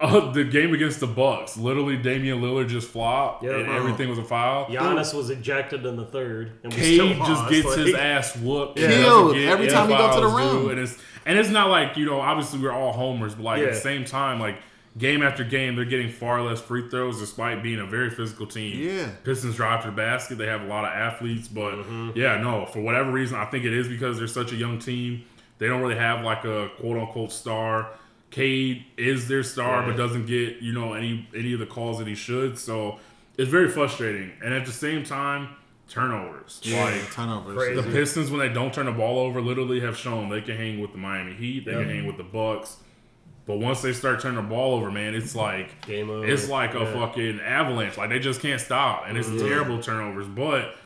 Uh, the game against the Bucks, literally Damian Lillard just flopped, Yeah. and everything was a foul. Giannis was ejected in the third, and we Cade still just lost. gets Like, his ass whooped. Killed get every time he go to the fouls, rim. And it's not like you know. Obviously, we're all homers, but like at the same time, like game after game, they're getting far less free throws despite being a very physical team. Yeah. Pistons drive to the basket. They have a lot of athletes, but Mm-hmm. yeah, no. For whatever reason, I think it is because they're such a young team. They don't really have like a quote unquote star. Cade is their star, Yeah. but doesn't get you know any any of the calls that he should. So it's very frustrating. And at the same time, turnovers. Yeah, Like turnovers. Crazy. the Pistons, when they don't turn the ball over, literally have shown they can hang with the Miami Heat. They Yeah. can hang with the Bucks. But once they start turning the ball over, man, it's like Game over. it's like a fucking avalanche. Like they just can't stop, and it's terrible turnovers. But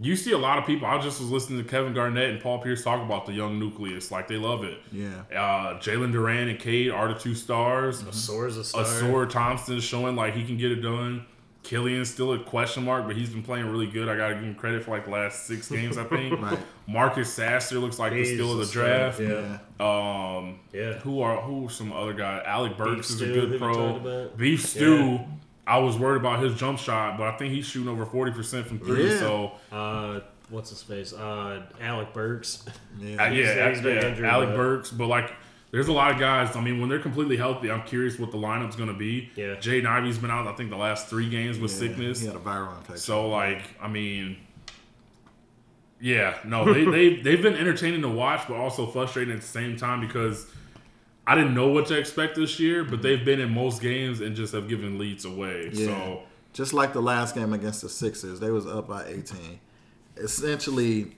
you see a lot of people. I just was listening to Kevin Garnett and Paul Pierce talk about the young nucleus. Like they love it. Yeah. Uh, Jalen Duren and Cade are the two stars. Soar's a star. Ausar Thompson is showing like he can get it done. Killian's still a question mark, but he's been playing really good. I gotta give him credit for like the last six games, I think. Right. Marcus Sasser looks like He's the steal of the draft. Yeah. Um, Yeah. who are who are some other guys? Alec Burks is a Stew, good pro. Beef Stew. I was worried about his jump shot, but I think he's shooting over forty percent from three. Yeah. So Uh, what's his face? Uh, Alec Burks. Yeah. uh, yeah, yeah, Alec but- Burks. But like, there's a lot of guys. I mean, when they're completely healthy, I'm curious what the lineup's going to be. Yeah. Jaden Ivey's been out. I think the last three games with Yeah, sickness. He had a viral infection. So like, I mean, yeah, no, they they they've been entertaining to watch, but also frustrating at the same time because I didn't know what to expect this year, but they've been in most games and just have given leads away. Yeah. So just like the last game against the Sixers, they was up by 18. Essentially,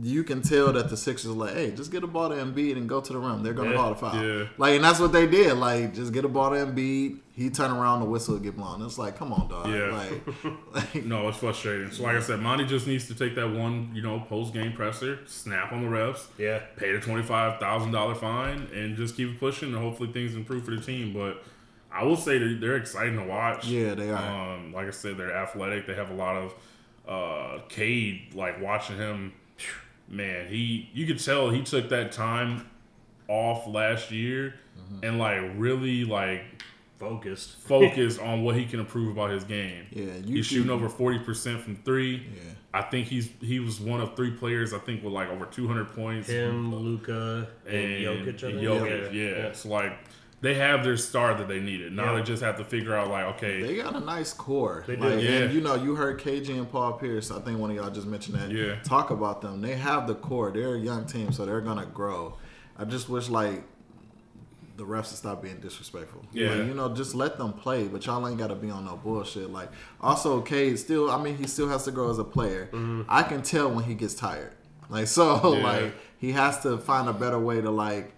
you can tell that the Sixers are like, hey, just get a ball to Embiid and go to the rim. They're gonna Yeah. call the foul. Yeah. Like, and that's what they did. Like, just get a ball to Embiid. He turn around, the whistle would get blown. It's like, come on, dog. Yeah. Like, like no, it's frustrating. So like I said, Monty just needs to take that one, you know, post game presser, snap on the refs, Yeah. pay the twenty five thousand dollar fine, and just keep it pushing. And hopefully things improve for the team. But I will say that they're exciting to watch. Yeah, they are. Um, like I said, they're athletic. They have a lot of uh, Cade. Like watching him, man, he you could tell he took that time off last year Mm-hmm. and like really like Focused. focused on what he can improve about his game. Yeah, he's shooting over forty percent from three. Yeah. I think he's he was one of three players I think with like over two hundred points. Him, Luka, and, and Jokic. Think. Jokic, yeah. It's like they have their star that they needed. Now Yeah. they just have to figure out like okay, They got a nice core. They do. Like, Yeah. And you know, you heard KG and Paul Pierce. I think one of y'all just mentioned that. Yeah. Talk about them. They have the core. They're a young team, so they're gonna grow. I just wish like the refs would stop being disrespectful. Yeah. Like, you know, just let them play. But y'all ain't gotta be on no bullshit. Like also, Cade still. I mean, he still has to grow as a player. I can tell when he gets tired. Like so, Mm-hmm. Yeah. like he has to find a better way to like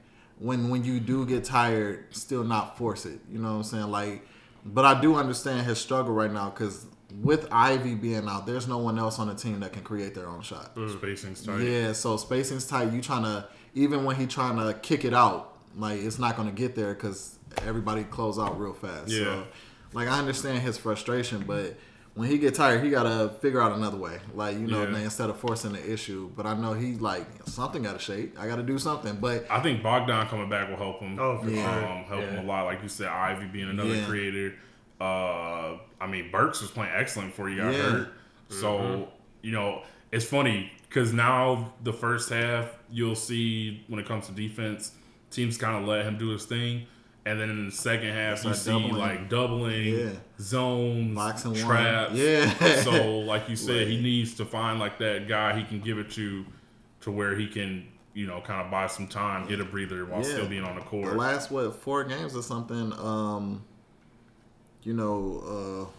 when when you do get tired, still not force it. You know what I'm saying? Like, but I do understand his struggle right now because with Ivey being out, there's no one else on the team that can create their own shot. Mm. Spacing's tight. Yeah, so spacing's tight. You trying to even when he trying to kick it out, like it's not going to get there because everybody close out real fast. Yeah. So, like I understand his frustration, but when he get tired, he got to figure out another way. Like you know, Yeah. man, instead of forcing the issue. But I know he like something got to shake. I got to do something. But I think Bogdan coming back will help him. Oh, for um, sure. help him a lot. Like you said, Ivey being another Yeah. creator. Uh, I mean, Burks was playing excellent before he got Yeah. hurt. So you know, it's funny because now the first half you'll see when it comes to defense, teams kind of let him do his thing. And then in the second half, you see doubling. like doubling, Yeah. zones, and one. traps. Yeah. so, like you said, he needs to find like that guy he can give it to, to where he can, you know, kind of buy some time, get a breather while Yeah. still being on the court. the last what four games or something, um, you know, uh,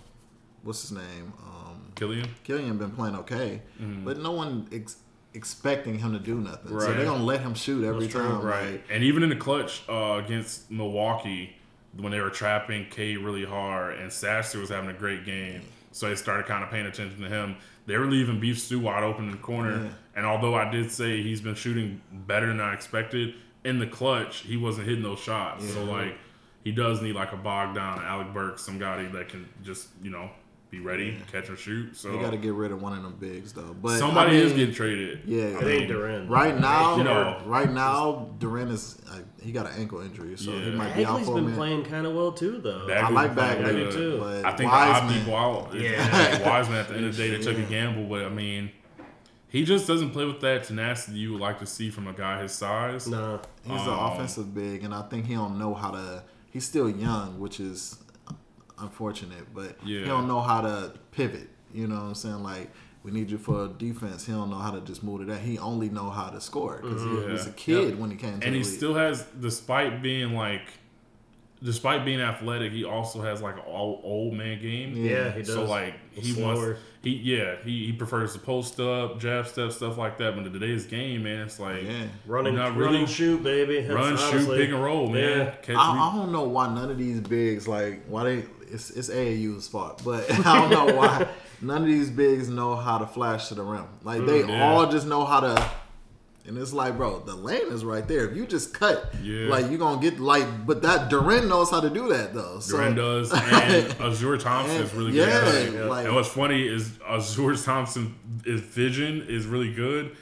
what's his name? Um, Killian. Killian been playing okay, but no one ex- expecting him to do nothing. So Mm-hmm. They're gonna let him shoot every time. Right. Like, And even in the clutch uh, against Milwaukee, when they were trapping K really hard and Sasser was having a great game, so they started kind of paying attention to him. They were leaving Beef Stew wide open in the corner. Yeah. And although I did say he's been shooting better than I expected, in the clutch, he wasn't hitting those shots. So, like, he does need like a Bogdan, Alec Burks, some guy that can just, you know, be ready, catch and shoot. So, they got to get rid of one of them bigs though. But somebody I mean, is getting traded. Yeah, It ain't Duren. Right now, You know. right now, Duren is uh, he got an ankle injury, so he might be out for a been playing kind of well too, though. Bagley's I like playing Bagley good. too. but I think the odd Wiseman, people out. Yeah. Yeah, Wiseman at the end of the day, they took a gamble, but I mean, he just doesn't play with that tenacity you would like to see from a guy his size. no. He's an Um, offensive big, and I think he don't know how to. He's still young, which is unfortunate, but he don't know how to pivot. You know what I'm saying? Like we need you for defense. He don't know how to just move to that. He only know how to score because he was a kid Yep. when he came to and the he league. still has, despite being like, despite being athletic, he also has like an old, old man game. Yeah, he does. So like he Slower. wants, he yeah, he, he prefers to post up, jab step, stuff like that. But in today's game, man, it's like yeah. Running, Not really. and shoot, baby. That's run, shoot, honestly- pick and roll, man. Yeah. Catch, I, I don't know why none of these bigs like why they it's it's AAU's fault, but I don't know why none of these bigs know how to flash to the rim. Like they Mm, yeah. all just know how to. And it's like, bro, the lane is right there. If you just cut, Yeah. like you're gonna get like, but that Duren knows how to do that though. So, Duren does, and Ausar Thompson is really good. Yeah, like- and what's funny is Ausar Thompson, his vision is really good,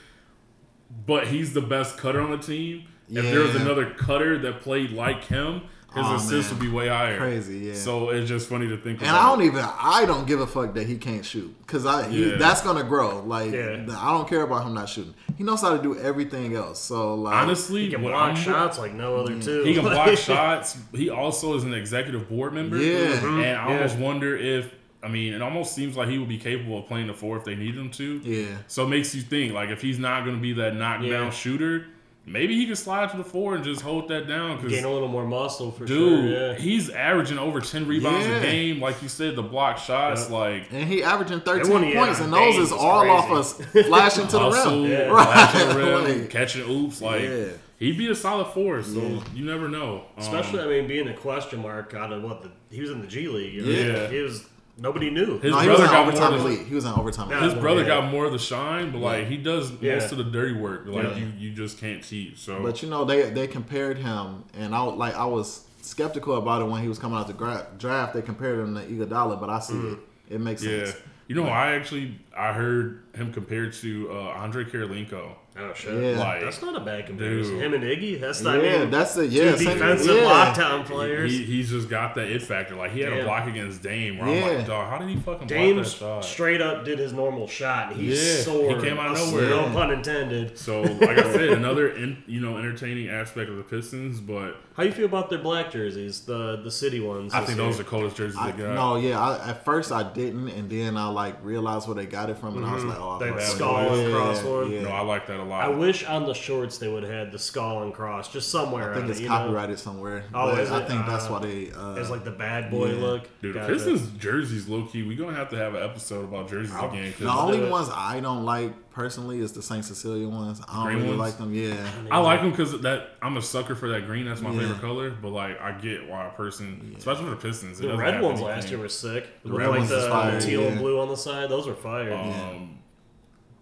but he's the best cutter on the team. If there was another cutter that played like him, his Aw, assists man. would be way higher. Crazy, yeah. So it's just funny to think And about. I don't even I don't give a fuck that he can't shoot because I he, Yeah. that's gonna grow. Like Yeah. I don't care about him not shooting. He knows how to do everything else. So like Honestly, He can block I'm- shots like no other two. He can block shots. He also is an executive board member. Yeah. Mhm. And I Yeah. almost wonder if, I mean, it almost seems like he would be capable of playing the four if they need him to. Yeah. So it makes you think, like, if he's not going to be that knockdown Yeah. shooter, maybe he can slide to the four and just hold that down. Gain Because, a little more muscle for dude, sure. Yeah. he's averaging over 10 rebounds Yeah. a game. Like you said, the block shots, Yeah. like, And he averaging 13 he points, and those is is all off crazy. us flashing to the hustle, rim. Yeah. flashing the rim, Like, catching oops. Like, Yeah. he'd be a solid force. So Yeah. you never know. Um, Especially, I mean, being a question mark out of what the he was in the G League. I mean, Yeah. he was nobody knew. His no, he was brother got more overtime than- elite. He was in overtime Yeah. his brother Yeah. got more of the shine, but like he does Yeah. most of the dirty work. Like Yeah. you, you just can't see. So But you know, they they compared him, and I like I was skeptical about it when he was coming out the gra- draft. They compared him to Iguodala, but I see it. It makes yeah, sense. you know, I actually I heard him compared to uh, Andre Kirilenko. Oh shit! Yeah. Like That's not a bad comparison. Dude. Him and Iggy. That's not. Yeah, I mean, that's it. two Yeah, same- defensive yeah. lockdown players. he, he's just got that it factor. Like he had a block against Dame. Where I'm like, dog, how did he fucking block that shot? straight up did his normal shot. and He Yeah, soared. he came out of A- nowhere. No pun intended. So, like I said, another in, you know entertaining aspect of the Pistons, but How you feel about their black jerseys, the the city ones? I think year? those are the coldest jerseys I, they got. no, yeah. I, at first I didn't, and then I like realized where they got it from, and I was mm-hmm. like, oh, I They fuck with skull it. across Yeah, one. yeah. No, I like that a a lot. I wish on the shorts they would have had the skull and cross just somewhere. I think it's it, you know? copyrighted somewhere. Oh, but is I it? think that's Uh, why they. Uh, It's like the bad boy yeah. look. Dude, the Gotcha. Pistons jerseys, low key. We're gonna have to have an episode about jerseys again. 'cause the only do ones I don't like personally is the Saint Cecilia ones. I don't Green really ones? like them. Yeah, I like them because that I'm a sucker for that green. That's my Yeah. favorite color. But like, I get why a person, especially for the Pistons, it The red have ones anything. last year were sick. The red like ones the, fire, the teal and blue on the side. Those were fire. Um,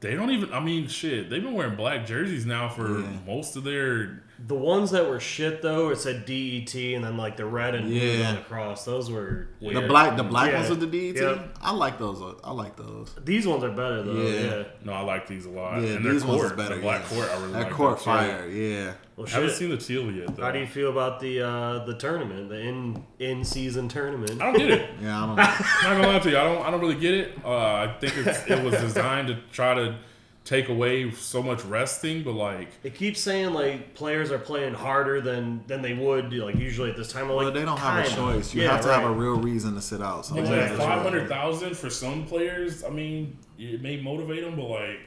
they don't even. I mean, shit. They've been wearing black jerseys now for Yeah. most of their. The ones that were shit though, it said DET and then like the red and blue Yeah. on the cross. Those were weird. the black, the black Yeah. ones with the DET. Yep. I like those. I like those. These ones are better though. Yeah. Yeah. No, I like these a lot. Yeah, and their these ones court, better. the black yeah. court, I really that like court too. fire. Yeah. Well, I haven't shit. seen the teal yet though. How do you feel about the uh, the tournament, the in in season tournament? I don't get it. Yeah, I don't. I'm not gonna lie to you. I don't. I don't really get it. Uh, I think it's, it was designed to try to take away so much resting, but like, It keeps saying like players are playing harder than than they would like usually at this time. I'm Well, like they don't have a kinda. choice. You Yeah, have to have a real reason to sit out. So like Exactly. five hundred thousand for some players. I mean, it may motivate them, but like,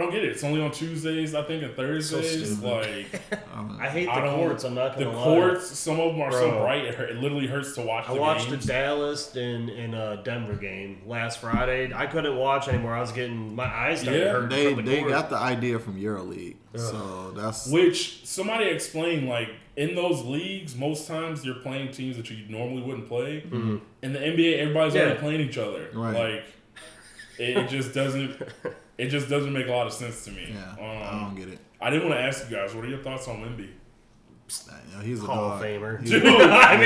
I don't get it. It's only on Tuesdays, I think, and Thursdays. stupid. like, I hate the don't- courts. I'm not the gonna lie. courts. Some of them are so bright, it, hurt, it literally hurts to watch. I the watched games. the Dallas and in uh, Denver game last Friday. I couldn't watch anymore. I was getting my eyes started Yeah, hurting They from the they court. got the idea from EuroLeague. So that's Which somebody explained, like in those leagues, most times you're playing teams that you normally wouldn't play. In the NBA, everybody's Yeah. already playing each other. Right. Like it, it just doesn't. It just doesn't make a lot of sense to me. yeah. I Um, don't get it. I didn't want to ask you guys, what are your thoughts on Wemby? You know, he's a Hall dog. of Famer. Dude, I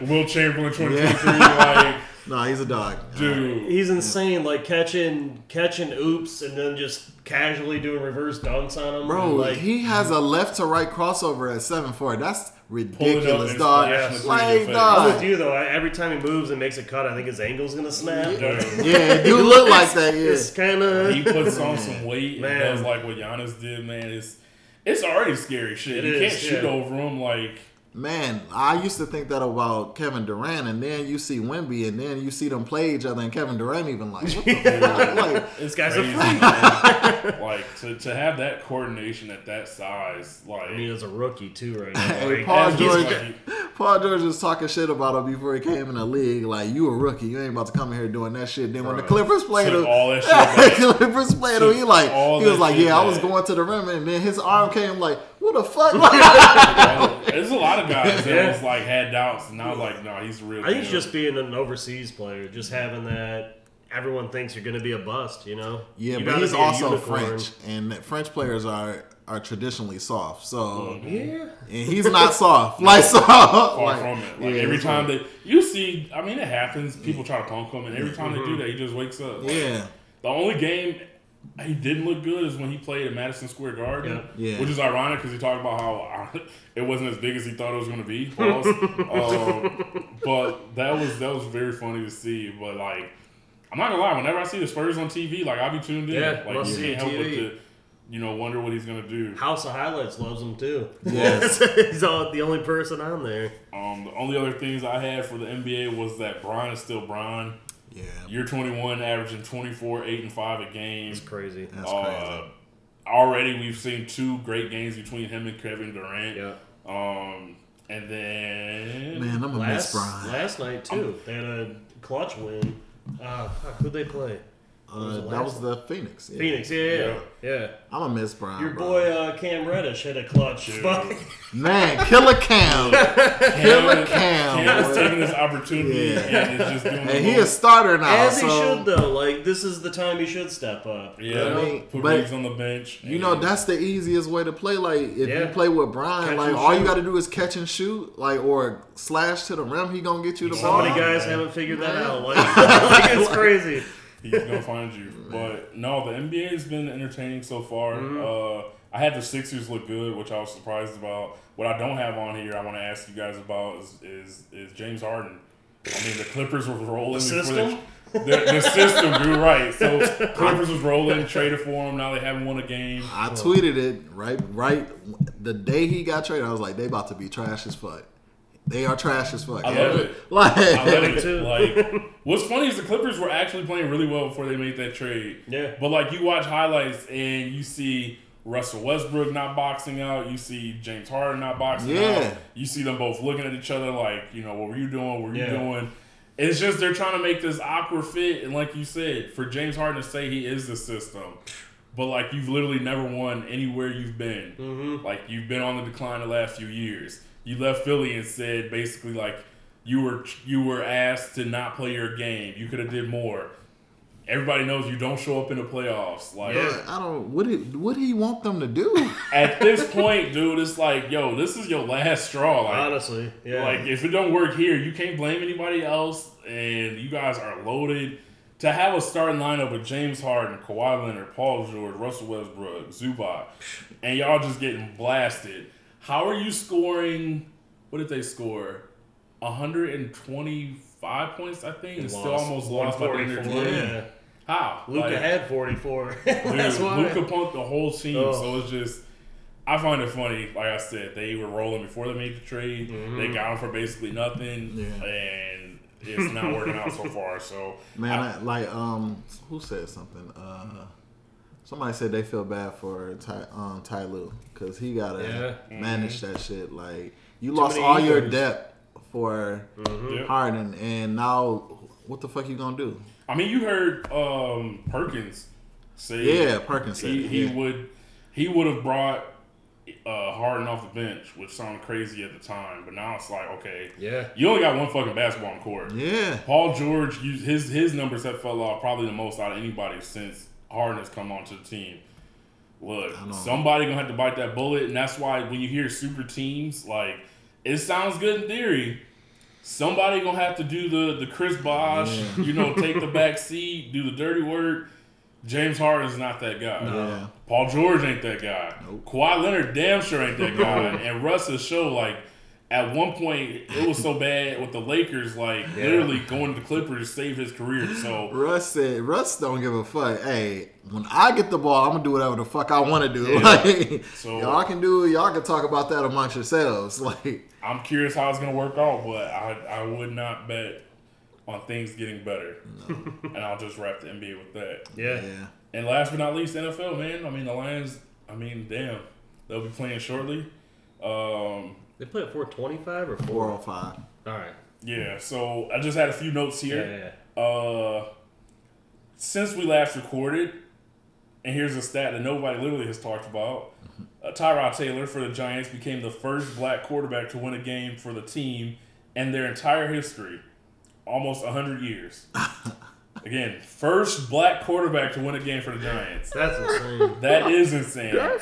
mean, Wilt Chamberlain 2023, like, No, he's a dog. dude. he's insane. Like catching catching oops and then just casually doing reverse dunks on him. Bro, like he has a left to right crossover at seven four. That's Pulling up ridiculous, and dog. splashing Like, three in. I'm with you though. I, every time he moves and makes a cut, I think his ankle's gonna snap. Dude. Yeah, you do look like that. Yeah. It's kind of He puts on some weight and does like what Giannis did, man. It's it's already scary shit. It you is, can't shoot yeah. over him like Man, I used to think that about Kevin Durant, and then you see Wemby, and then you see them play each other, and Kevin Durant even like, what the fuck? Like, This guy's a crazy, freak. man. like to, to have that coordination at that size, like I mean, as a rookie too, right now. Hey, Like, Paul George, like- Paul George was talking shit about him before he came in the league. Like, you a rookie, you ain't about to come in here doing that shit. Then when the Clippers played him, all that shit back. Clippers played him, he like, he was like, shit yeah, I was going to the rim, and then his arm came like, what the fuck? There's a lot of guys that Yeah. was like had doubts, and I was like, no, he's a real. I think it's just being an overseas player, just having that. Everyone thinks you're going to be a bust, you know. yeah, You but he's also unicorn. French, and French players are are traditionally soft. So, mm-hmm. Yeah. and he's not soft. Like so, far like, from it. Like yeah, every time like- that you see, I mean, it happens. People try to punk him, and every time they do mm-hmm. that, he just wakes up. Like, yeah, The only game he didn't look good is when he played at Madison Square Garden, Yeah. Yeah. which is ironic because he talked about how uh, it wasn't as big as he thought it was going to be. Pause. um, but that was that was very funny to see. But like, I'm not gonna lie, whenever I see the Spurs on TV, like I'll be tuned in. Yeah, like must you see can't help but to, you know, wonder what he's gonna do. House of Highlights loves him too. Yes. he's all, the only person on there. Um, the only other things I had for the NBA was that Brian is still Brian. Yeah, Year 21, averaging 24, 8, and 5 a game. It's crazy. that's Uh, crazy. already we've seen two great games between him and Kevin Durant. Yeah. Um, and then Man, I'm gonna miss Last, Brian. last night too, they had a clutch win. Uh, fuck, who'd they play? Uh, the that last was the Phoenix. Yeah. Phoenix. Yeah, yeah, yeah. I'm gonna miss Brian. Your bro. boy uh, Cam Reddish had a clutch. spot. man, Killer Cam, Killer Cam Cam. is taking this opportunity Yeah. and is just doing. And he a most- starter now. As he so, should though. Like this is the time he should step up. Yeah, I mean, put but- Riggs on the bench. You know that's the easiest way to play. Like if you play with Brian, Catch like and all you got to do is catch and shoot, like or slash to the rim. He gonna get you the So ball. many guys haven't figured that out. Like, like it's crazy. He's gonna find you. But no, the NBA has been entertaining so far. Mm-hmm. Uh, I had the Sixers look good, which I was surprised about. What I don't have on here, I want to ask you guys about is is, is James Harden. I mean, the Clippers were rolling. The system? The, the, the system, dude, right? So Clippers was rolling, traded for him. Now they haven't won a game. I tweeted it right, right the day he got traded. I was like, they about to be trash as fuck. They are trash as fuck. I Yeah. love it. Like, I love it. too. Like, what's funny is the Clippers were actually playing really well before they made that trade. Yeah. But like, you watch highlights and you see Russell Westbrook not boxing out. You see James Harden not boxing Yeah. out. You see them both looking at each other like, you know, what were you doing? What were you Yeah. doing? It's just they're trying to make this awkward fit, and like you said, for James Harden to say he is the system, but like you've literally never won anywhere you've been. Mm-hmm. Like you've been on the decline the last few years. You left Philly and said basically like you were you were asked to not play your game. You could have did more. Everybody knows you don't show up in the playoffs. Like Yeah. I don't. What did what do he want them to do? at this point, dude, it's like, yo, this is your last straw. Like, Honestly, yeah. like if it don't work here, you can't blame anybody else, and you guys are loaded. To have a starting lineup with James Harden, Kawhi Leonard, Paul George, Russell Westbrook, Zubac, and y'all just getting blasted. How are you scoring? What did they score? 125 points, I think. And still almost lost by the end of the game. yeah. How? Luka Like- had 44. Dude, That's why. Luka punked the whole team, Ugh. so it's just. I find it funny. Like I said, they were rolling before they made the trade. Mm-hmm. They got him for basically nothing, Yeah. and it's not working out so far. So Man, I, like um, who said something? Uh, somebody said they feel bad for Ty, um, Ty Lue because he gotta Yeah. manage that shit. Like you lost many all your egos. depth for Yep. Harden, and now what the fuck you gonna do? I mean, you heard um, Perkins say, Yeah, Perkins said he, he yeah. would he would have brought uh, Harden off the bench, which sounded crazy at the time, but now it's like, okay, Yeah. you only got one fucking basketball on court. Yeah, Paul George, his his numbers have fell off probably the most out of anybody since Harden has come onto the team. Look, somebody gonna have to bite that bullet, and that's why when you hear super teams, like it sounds good in theory. Somebody gonna have to do the the Chris Bosh, you know, take the back seat, do the dirty work. James Harden's not that guy. Yeah. Paul George ain't that guy. Kawhi Leonard damn sure ain't that guy. and Russ has show like at one point it was so bad with the Lakers, like literally going to the Clippers to save his career. So Russ said Russ don't give a fuck. Hey, when I get the ball, I'm gonna do whatever the fuck I want to do. Like So- y'all can do, y'all can talk about that amongst yourselves. Like I'm curious how it's gonna work out, but I I would not bet on things getting better. and I'll just wrap the NBA with that. Yeah. yeah, And last but not least, NFL man. I mean the Lions. I mean, damn, they'll be playing shortly. Um, They play at 425 or 4? four or five. All right. yeah. So I just had a few notes Yeah, here. yeah, Uh, since we last recorded, and here's a stat that nobody literally has talked about. Uh, Tyrod Taylor for the Giants became the first black quarterback to win a game for the team in their entire history, almost 100 years. Again, first black quarterback to win a game for the Giants. That's insane. That is insane. I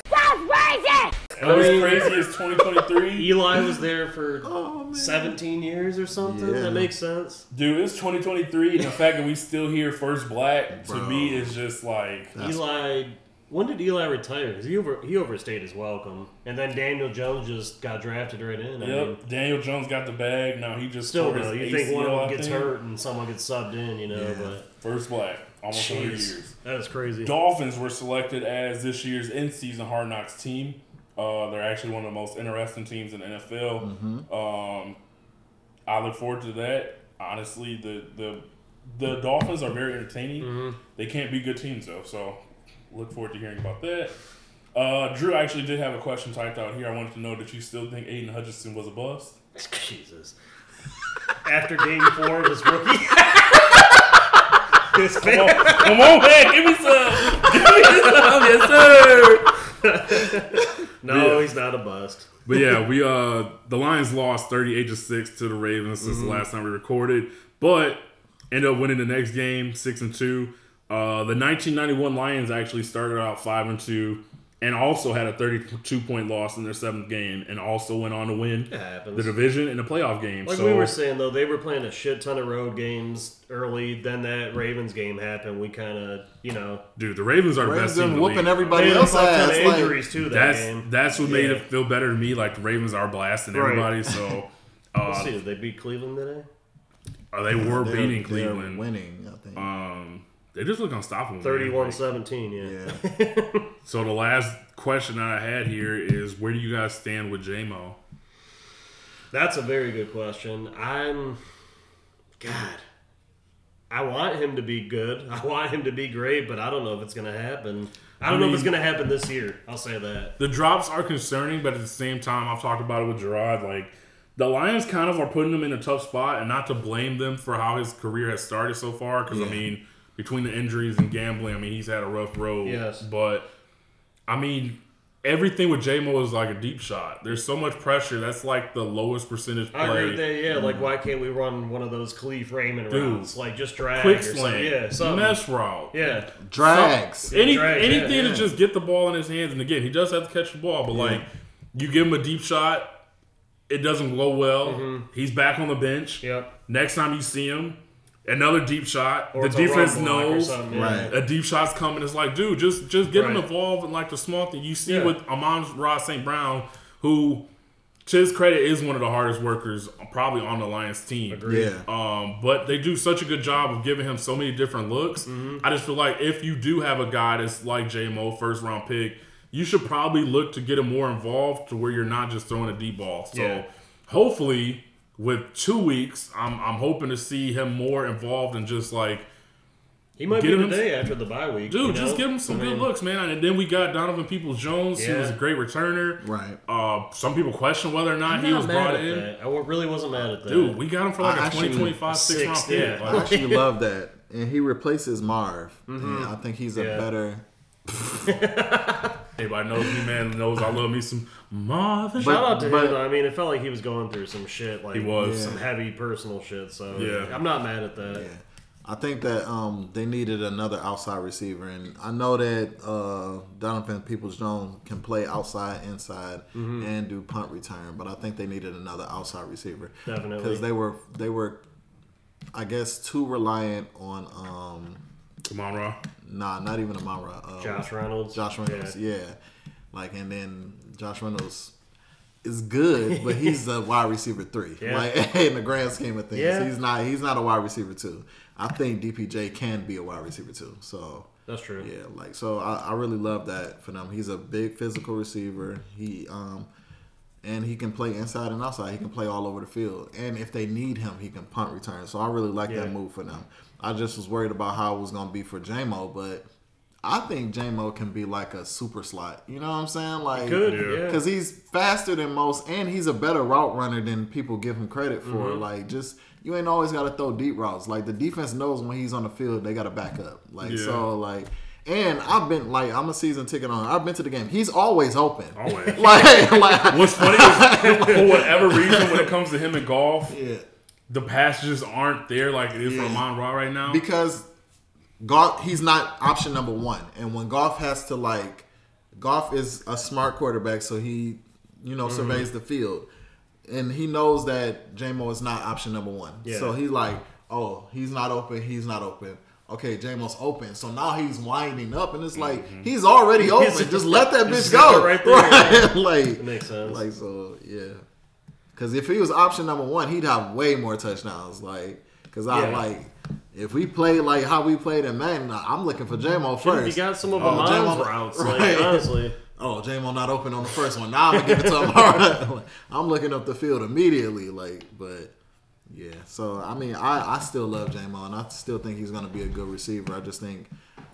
And what's mean, crazy is 2023. Eli was there for Oh 17 years or something. Yeah. That makes sense. Dude, it's 2023, and the fact that we still hear first black to me is just like Eli, when did Eli retire? Because he over he overstayed his welcome, and then Daniel Jones just got drafted right in. I mean, Yep, Daniel Jones got the bag. Now he just still tore his though, you think one of them gets hurt and someone gets subbed in, you know? Yeah. But First black, almost 100 jeez, years. that is crazy. Dolphins were selected as this year's in-season Hard Knocks team. Uh, they're actually one of the most interesting teams in the NFL. Um, I look forward to that. Honestly, the the the Dolphins are very entertaining. They can't be good teams though, so look forward to hearing about that. Uh, Drew actually did have a question typed out here. I wanted to know that you still think Aidan Hutchinson was a bust. Jesus. After game four of his rookie. his Come on, come on, man, give me some, give me some, yes sir. No, he's not a bust. But yeah, we uh the Lions lost 38 to 6 to the Ravens. Since Mm-hmm. the last time we recorded, but ended up winning the next game 6 and 2. Uh the 1991 Lions actually started out 5 and 2 and also had a 32 point loss in their seventh game and also went on to win the division and the playoff game. Like so we were saying though, they were playing a shit ton of road games early. Then that Ravens game happened. We kind of, you know, dude, the Ravens are the Ravens best team in been whooping everybody they else fuck ton of ass. Like, injuries too that That's game. that's what made Yeah. it feel better to me. Like the Ravens are blasting Right. everybody. So Let's uh, see, did they beat Cleveland today? uh, they were they're- beating they're Cleveland. winning. I think. Um, they just look unstoppable. man. 31-17, yeah. yeah, So the last question I had here is, where do you guys stand with JMO? That's a very good question. I'm, God, I want him to be good. I want him to be great, but I don't know if it's going to happen. I don't know if it's going to happen this year. I'll say that. The drops are concerning, but at the same time, I've talked about it with Gerard. Like the Lions kind of are putting him in a tough spot, and not to blame them for how his career has started so far. Because I mean, between the injuries and gambling, I mean, he's had a rough road. Yes. but I mean. Everything with JMO is like a deep shot. There's so much pressure. That's like the lowest percentage play. I agree with that. Yeah, like why can't we run one of those Kalif Raymond Dude. routes? Like just drag Quick or something. slant, Yeah, something. mesh route, Yeah, Drags. Any, Drag, anything yeah. to just get the ball in his hands. And again, he does have to catch the ball, but like you give him a deep shot, it doesn't go well. He's back on the bench. Mm-hmm. Yep. Next time you see him, another deep shot. Or the defense run block or knows yeah. Right. a deep shot's coming. It's like, dude, just just get him involved in like the small thing. You see Yeah. with Amon Ra St. Brown, who to his credit is one of the hardest workers probably on the Lions team. Yeah. Um, but they do such a good job of giving him so many different looks. Mm-hmm. I just feel like if you do have a guy that's like JMO, first round pick, you should probably look to get him more involved to where you're not just throwing a deep ball. So Yeah. hopefully, with two weeks, I'm, I'm hoping to see him more involved and just like, He might Get be the him- day after the bye week. dude, you just give him some I good mean, looks, man. And then we got Donovan Peoples Jones, who was a great returner. Right. Uh, some people question whether or not I'm he not was mad brought at in. that. I really wasn't mad at that. Dude, we got him for like I a actually- 2025 six round pick. yeah. Like, I actually love that, and he replaces Marv. And I think he's a Yeah. better. Everybody knows me, man. Knows I love me some Marvin. But- Shout out to but- him. I mean, it felt like he was going through some shit. Like He was. some heavy personal shit. So Yeah. I'm not mad at that. Yeah. I think that um, they needed another outside receiver, and I know that uh, Donovan Peoples Jones can play outside, inside, Mm-hmm. and do punt return. But I think they needed another outside receiver Definitely. because they were they were, I guess, too reliant on um, Come on, Raw. nah, not even Amon Ra. Uh, Josh Reynolds. Josh Reynolds, yeah. Like, and then Josh Reynolds is good, but he's a wide receiver three. Yeah. Like in the grand scheme of things, Yeah. he's not. He's not a wide receiver two. I think DPJ can be a wide receiver two. So That's true. yeah, like so, I, I really love that for them. He's a big physical receiver. He um. And he can play inside and outside. He can play all over the field. And if they need him, he can punt return. So I really like Yeah. that move for them. I just was worried about how it was going to be for JMO, but I think JMO can be like a super slot. You know what I'm saying? Like Good. Yeah. Yeah. because he's faster than most, and he's a better route runner than people give him credit for. Mm-hmm. Like, just you ain't always got to throw deep routes. Like the defense knows when he's on the field, they got to back up. Like Yeah. so, like, and I've been like I'm a season ticket on. I've been to the game. He's always open. Always. like, like What's funny is for whatever reason, when it comes to him in Goff, yeah. the passages aren't there like it is for Yeah. Amon Ra right now. because Goff he's not option number one and when Goff has to like Goff is a smart quarterback so he you know surveys mm-hmm. the field and he knows that J-Mo is not option number one Yeah. so he's like oh he's not open he's not open okay J-Mo's open so now he's winding up and it's like mm-hmm. he's already open just let that bitch go right there. Right? like makes sense. like so yeah because if he was option number one, he'd have way more touchdowns. Like, because I Yeah. like if we play like how we played in Madden, I'm looking for J-Mo first. you got some of Oh, Amon's routes, right. like honestly. Oh, J-Mo not open on the first one. Now I'm gonna give it to him. I'm looking up the field immediately. Like, but yeah. So I mean, I I still love J-Mo, and I still think he's gonna be a good receiver. I just think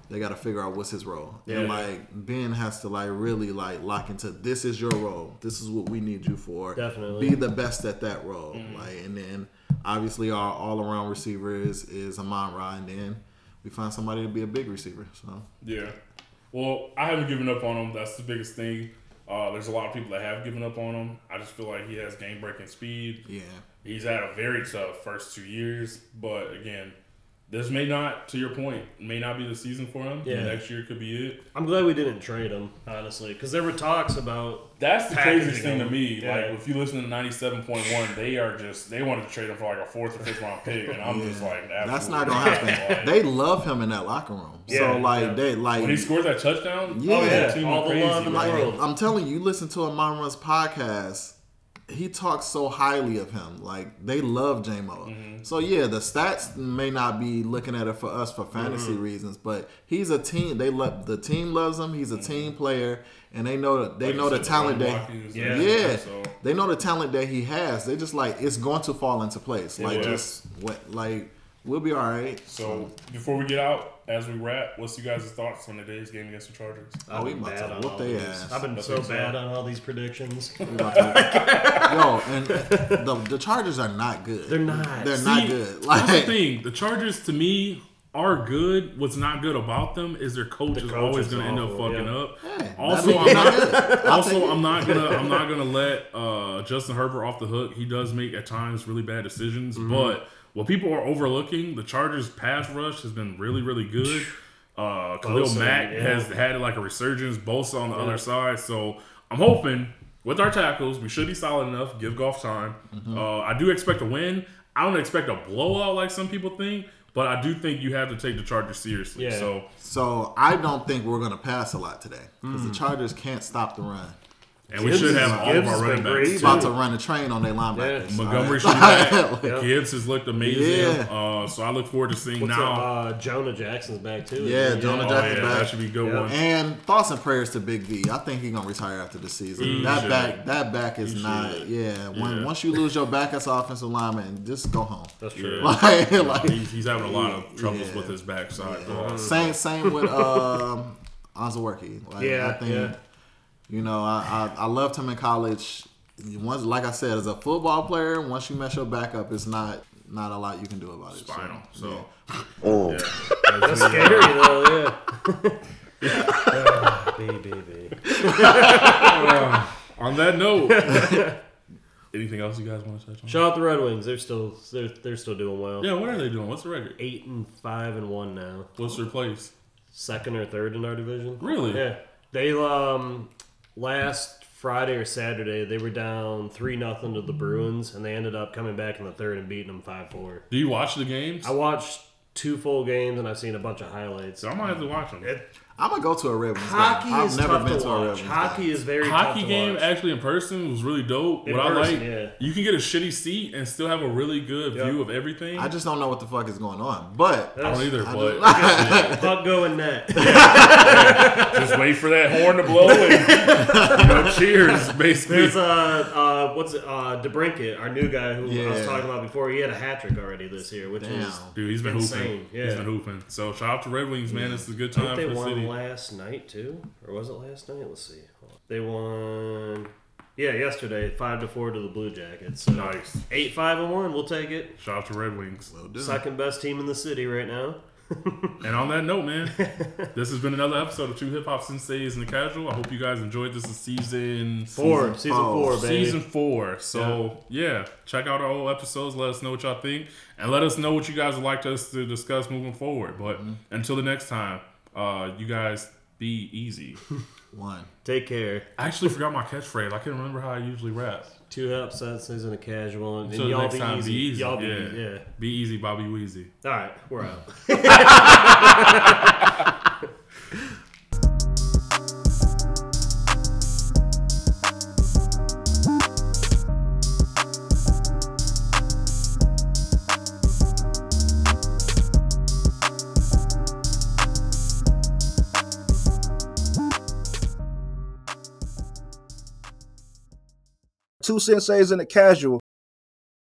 they got to figure out what's his role. And Yeah. like Ben has to like really like lock into this is your role. This is what we need you for. Definitely. be the best at that role. Like, and then obviously our all around receiver is is Amon Ra, and then we find somebody to be a big receiver. So Yeah. Well, I haven't given up on him. That's the biggest thing. Uh, there's a lot of people that have given up on him. I just feel like he has game breaking speed. yeah, He's had a very tough first two years, but again, this may not, to your point, may not be the season for him. Yeah. Next year could be it. I'm glad we didn't trade him, honestly, because there were talks about That's the craziest thing to me. Yeah. Like if you listen to ninety seven point one, they are just they wanted to trade him for like a fourth or fifth round pick, and I'm just like, that's not gonna happen. Like, they love him in that locker room. Yeah, so like yeah. they like when he scored that touchdown, Yeah. oh, yeah. the team All went the love in the like, world. I'm telling you, you listen to Amon Ra's podcast. He talks so highly of him. Like they love JMO. Mm-hmm. So yeah, the stats may not be looking at it for us for fantasy Mm-hmm. reasons, but he's a team. They love the team loves him. He's a team player, and they know that they Mm-hmm. Like know the talent run that Yeah. yeah, so- they know the talent that he has. They just like it's going to fall into place. Like will. just what like we'll be all right. So before we get out, as we wrap, what's you guys' thoughts on today's game against the Chargers? I've we been about bad to on whoop all they these. ass. I've been I so bad on all these predictions. We about to- Yo, and the, the Chargers are not good. They're not. They're See, not good. That's the Like thing. The Chargers, to me, are good. What's not good about them is their coach is coach always going to end up fucking yeah. up. Hey, Also, I'm not. they're good. I'll take Also. I'm not gonna. I'm not gonna let uh, Justin Herbert off the hook. He does make at times really bad decisions, Mm-hmm. but what people are overlooking, the Chargers' pass rush has been really, really good. Uh, Khalil Bosa, Mack yeah. has had like a resurgence. Bosa on the other side, so I'm hoping with our tackles, we should be solid enough. Give Goff time. Mm-hmm. Uh, I do expect a win. I don't expect a blowout like some people think, but I do think you have to take the Chargers seriously. Yeah. So So I don't think we're going to pass a lot today because Hmm. the Chargers can't stop the run. And we should have all Gibbs of our running backs. great. About to run a train on their linebackers. Montgomery All should be back. Like, Gibbs has looked amazing. Yeah. Uh, so I look forward to seeing What's now. up, uh, Jonah Jackson's back too. Yeah, isn't he? Jonah oh, Jackson's yeah, back. that should be a good Yeah. one. And thoughts and prayers to Big V. I think he's gonna retire after the season. He that should. back, that back is He not. should. Yeah, when Yeah. once you lose your back as offensive lineman, just go home. That's true. Yeah. Like, like he's, he's having a lot of troubles Yeah. with his backside. Same, same with um, Anzaworki. Like, Yeah, I think yeah. You know, I, I I loved him in college. Once, like I said, as a football player, once you mess your back up, it's not not a lot you can do about it. So, Spinal. So, Oh. yeah. That's scary though. Yeah. Ah, BBB. on that note, anything else you guys want to touch on? Shout out the Red Wings. They're still they're, they're still doing well. Yeah, what are they doing? What's the record? Eight and five and one now. What's their place? Second or third in our division. Really? Yeah. They um last Friday or Saturday they were down three nothing to the Bruins and they ended up coming back in the third and beating them five four. Do you watch the games? I watched two full games and I've seen a bunch of highlights. So I might have to watch them. I'm gonna go to a Red Wings Hockey game. I've is never tough been to to a Red. Wings Hockey game. is very Hockey tough to game watch. actually in person was really dope. In what I like, yeah. you can get a shitty seat and still have a really good Yep. view of everything. I just don't know what the fuck is going on. But I don't either, I but Puck go in net. just wait for that horn to blow and you know, cheers, basically. There's uh, uh what's it uh DeBrincat, our new guy who I was talking about before. He had a hat trick already this year, which Damn. is Dude, he's been insane. hooping. Yeah. He's been hooping. So shout out to Red Wings, man. This is a good time think for they the won city. Last night too, or was it last night? Let's see. They won. Yeah, yesterday, five to four to the Blue Jackets. So Nice. Eight, five, and one. We'll take it. Shout out to Red Wings. Second best team in the city right now. And on that note, man, this has been another episode of Two Hip Hop Senseis and the Casual. I hope you guys enjoyed this is season Four, season four, baby. Season four. So yeah. check out our old episodes. Let us know what y'all think, and let us know what you guys would like us to discuss moving forward. But Mm-hmm. until the next time, uh, you guys be easy. one. Take care. I actually forgot my catchphrase. I can't remember how I usually rap. Two help senses and a casual. And Until the y'all next be time, easy. be easy. Y'all be yeah. easy. Yeah. Be easy, Bobby Weezy. All right, we're out. Two senseis and a casual.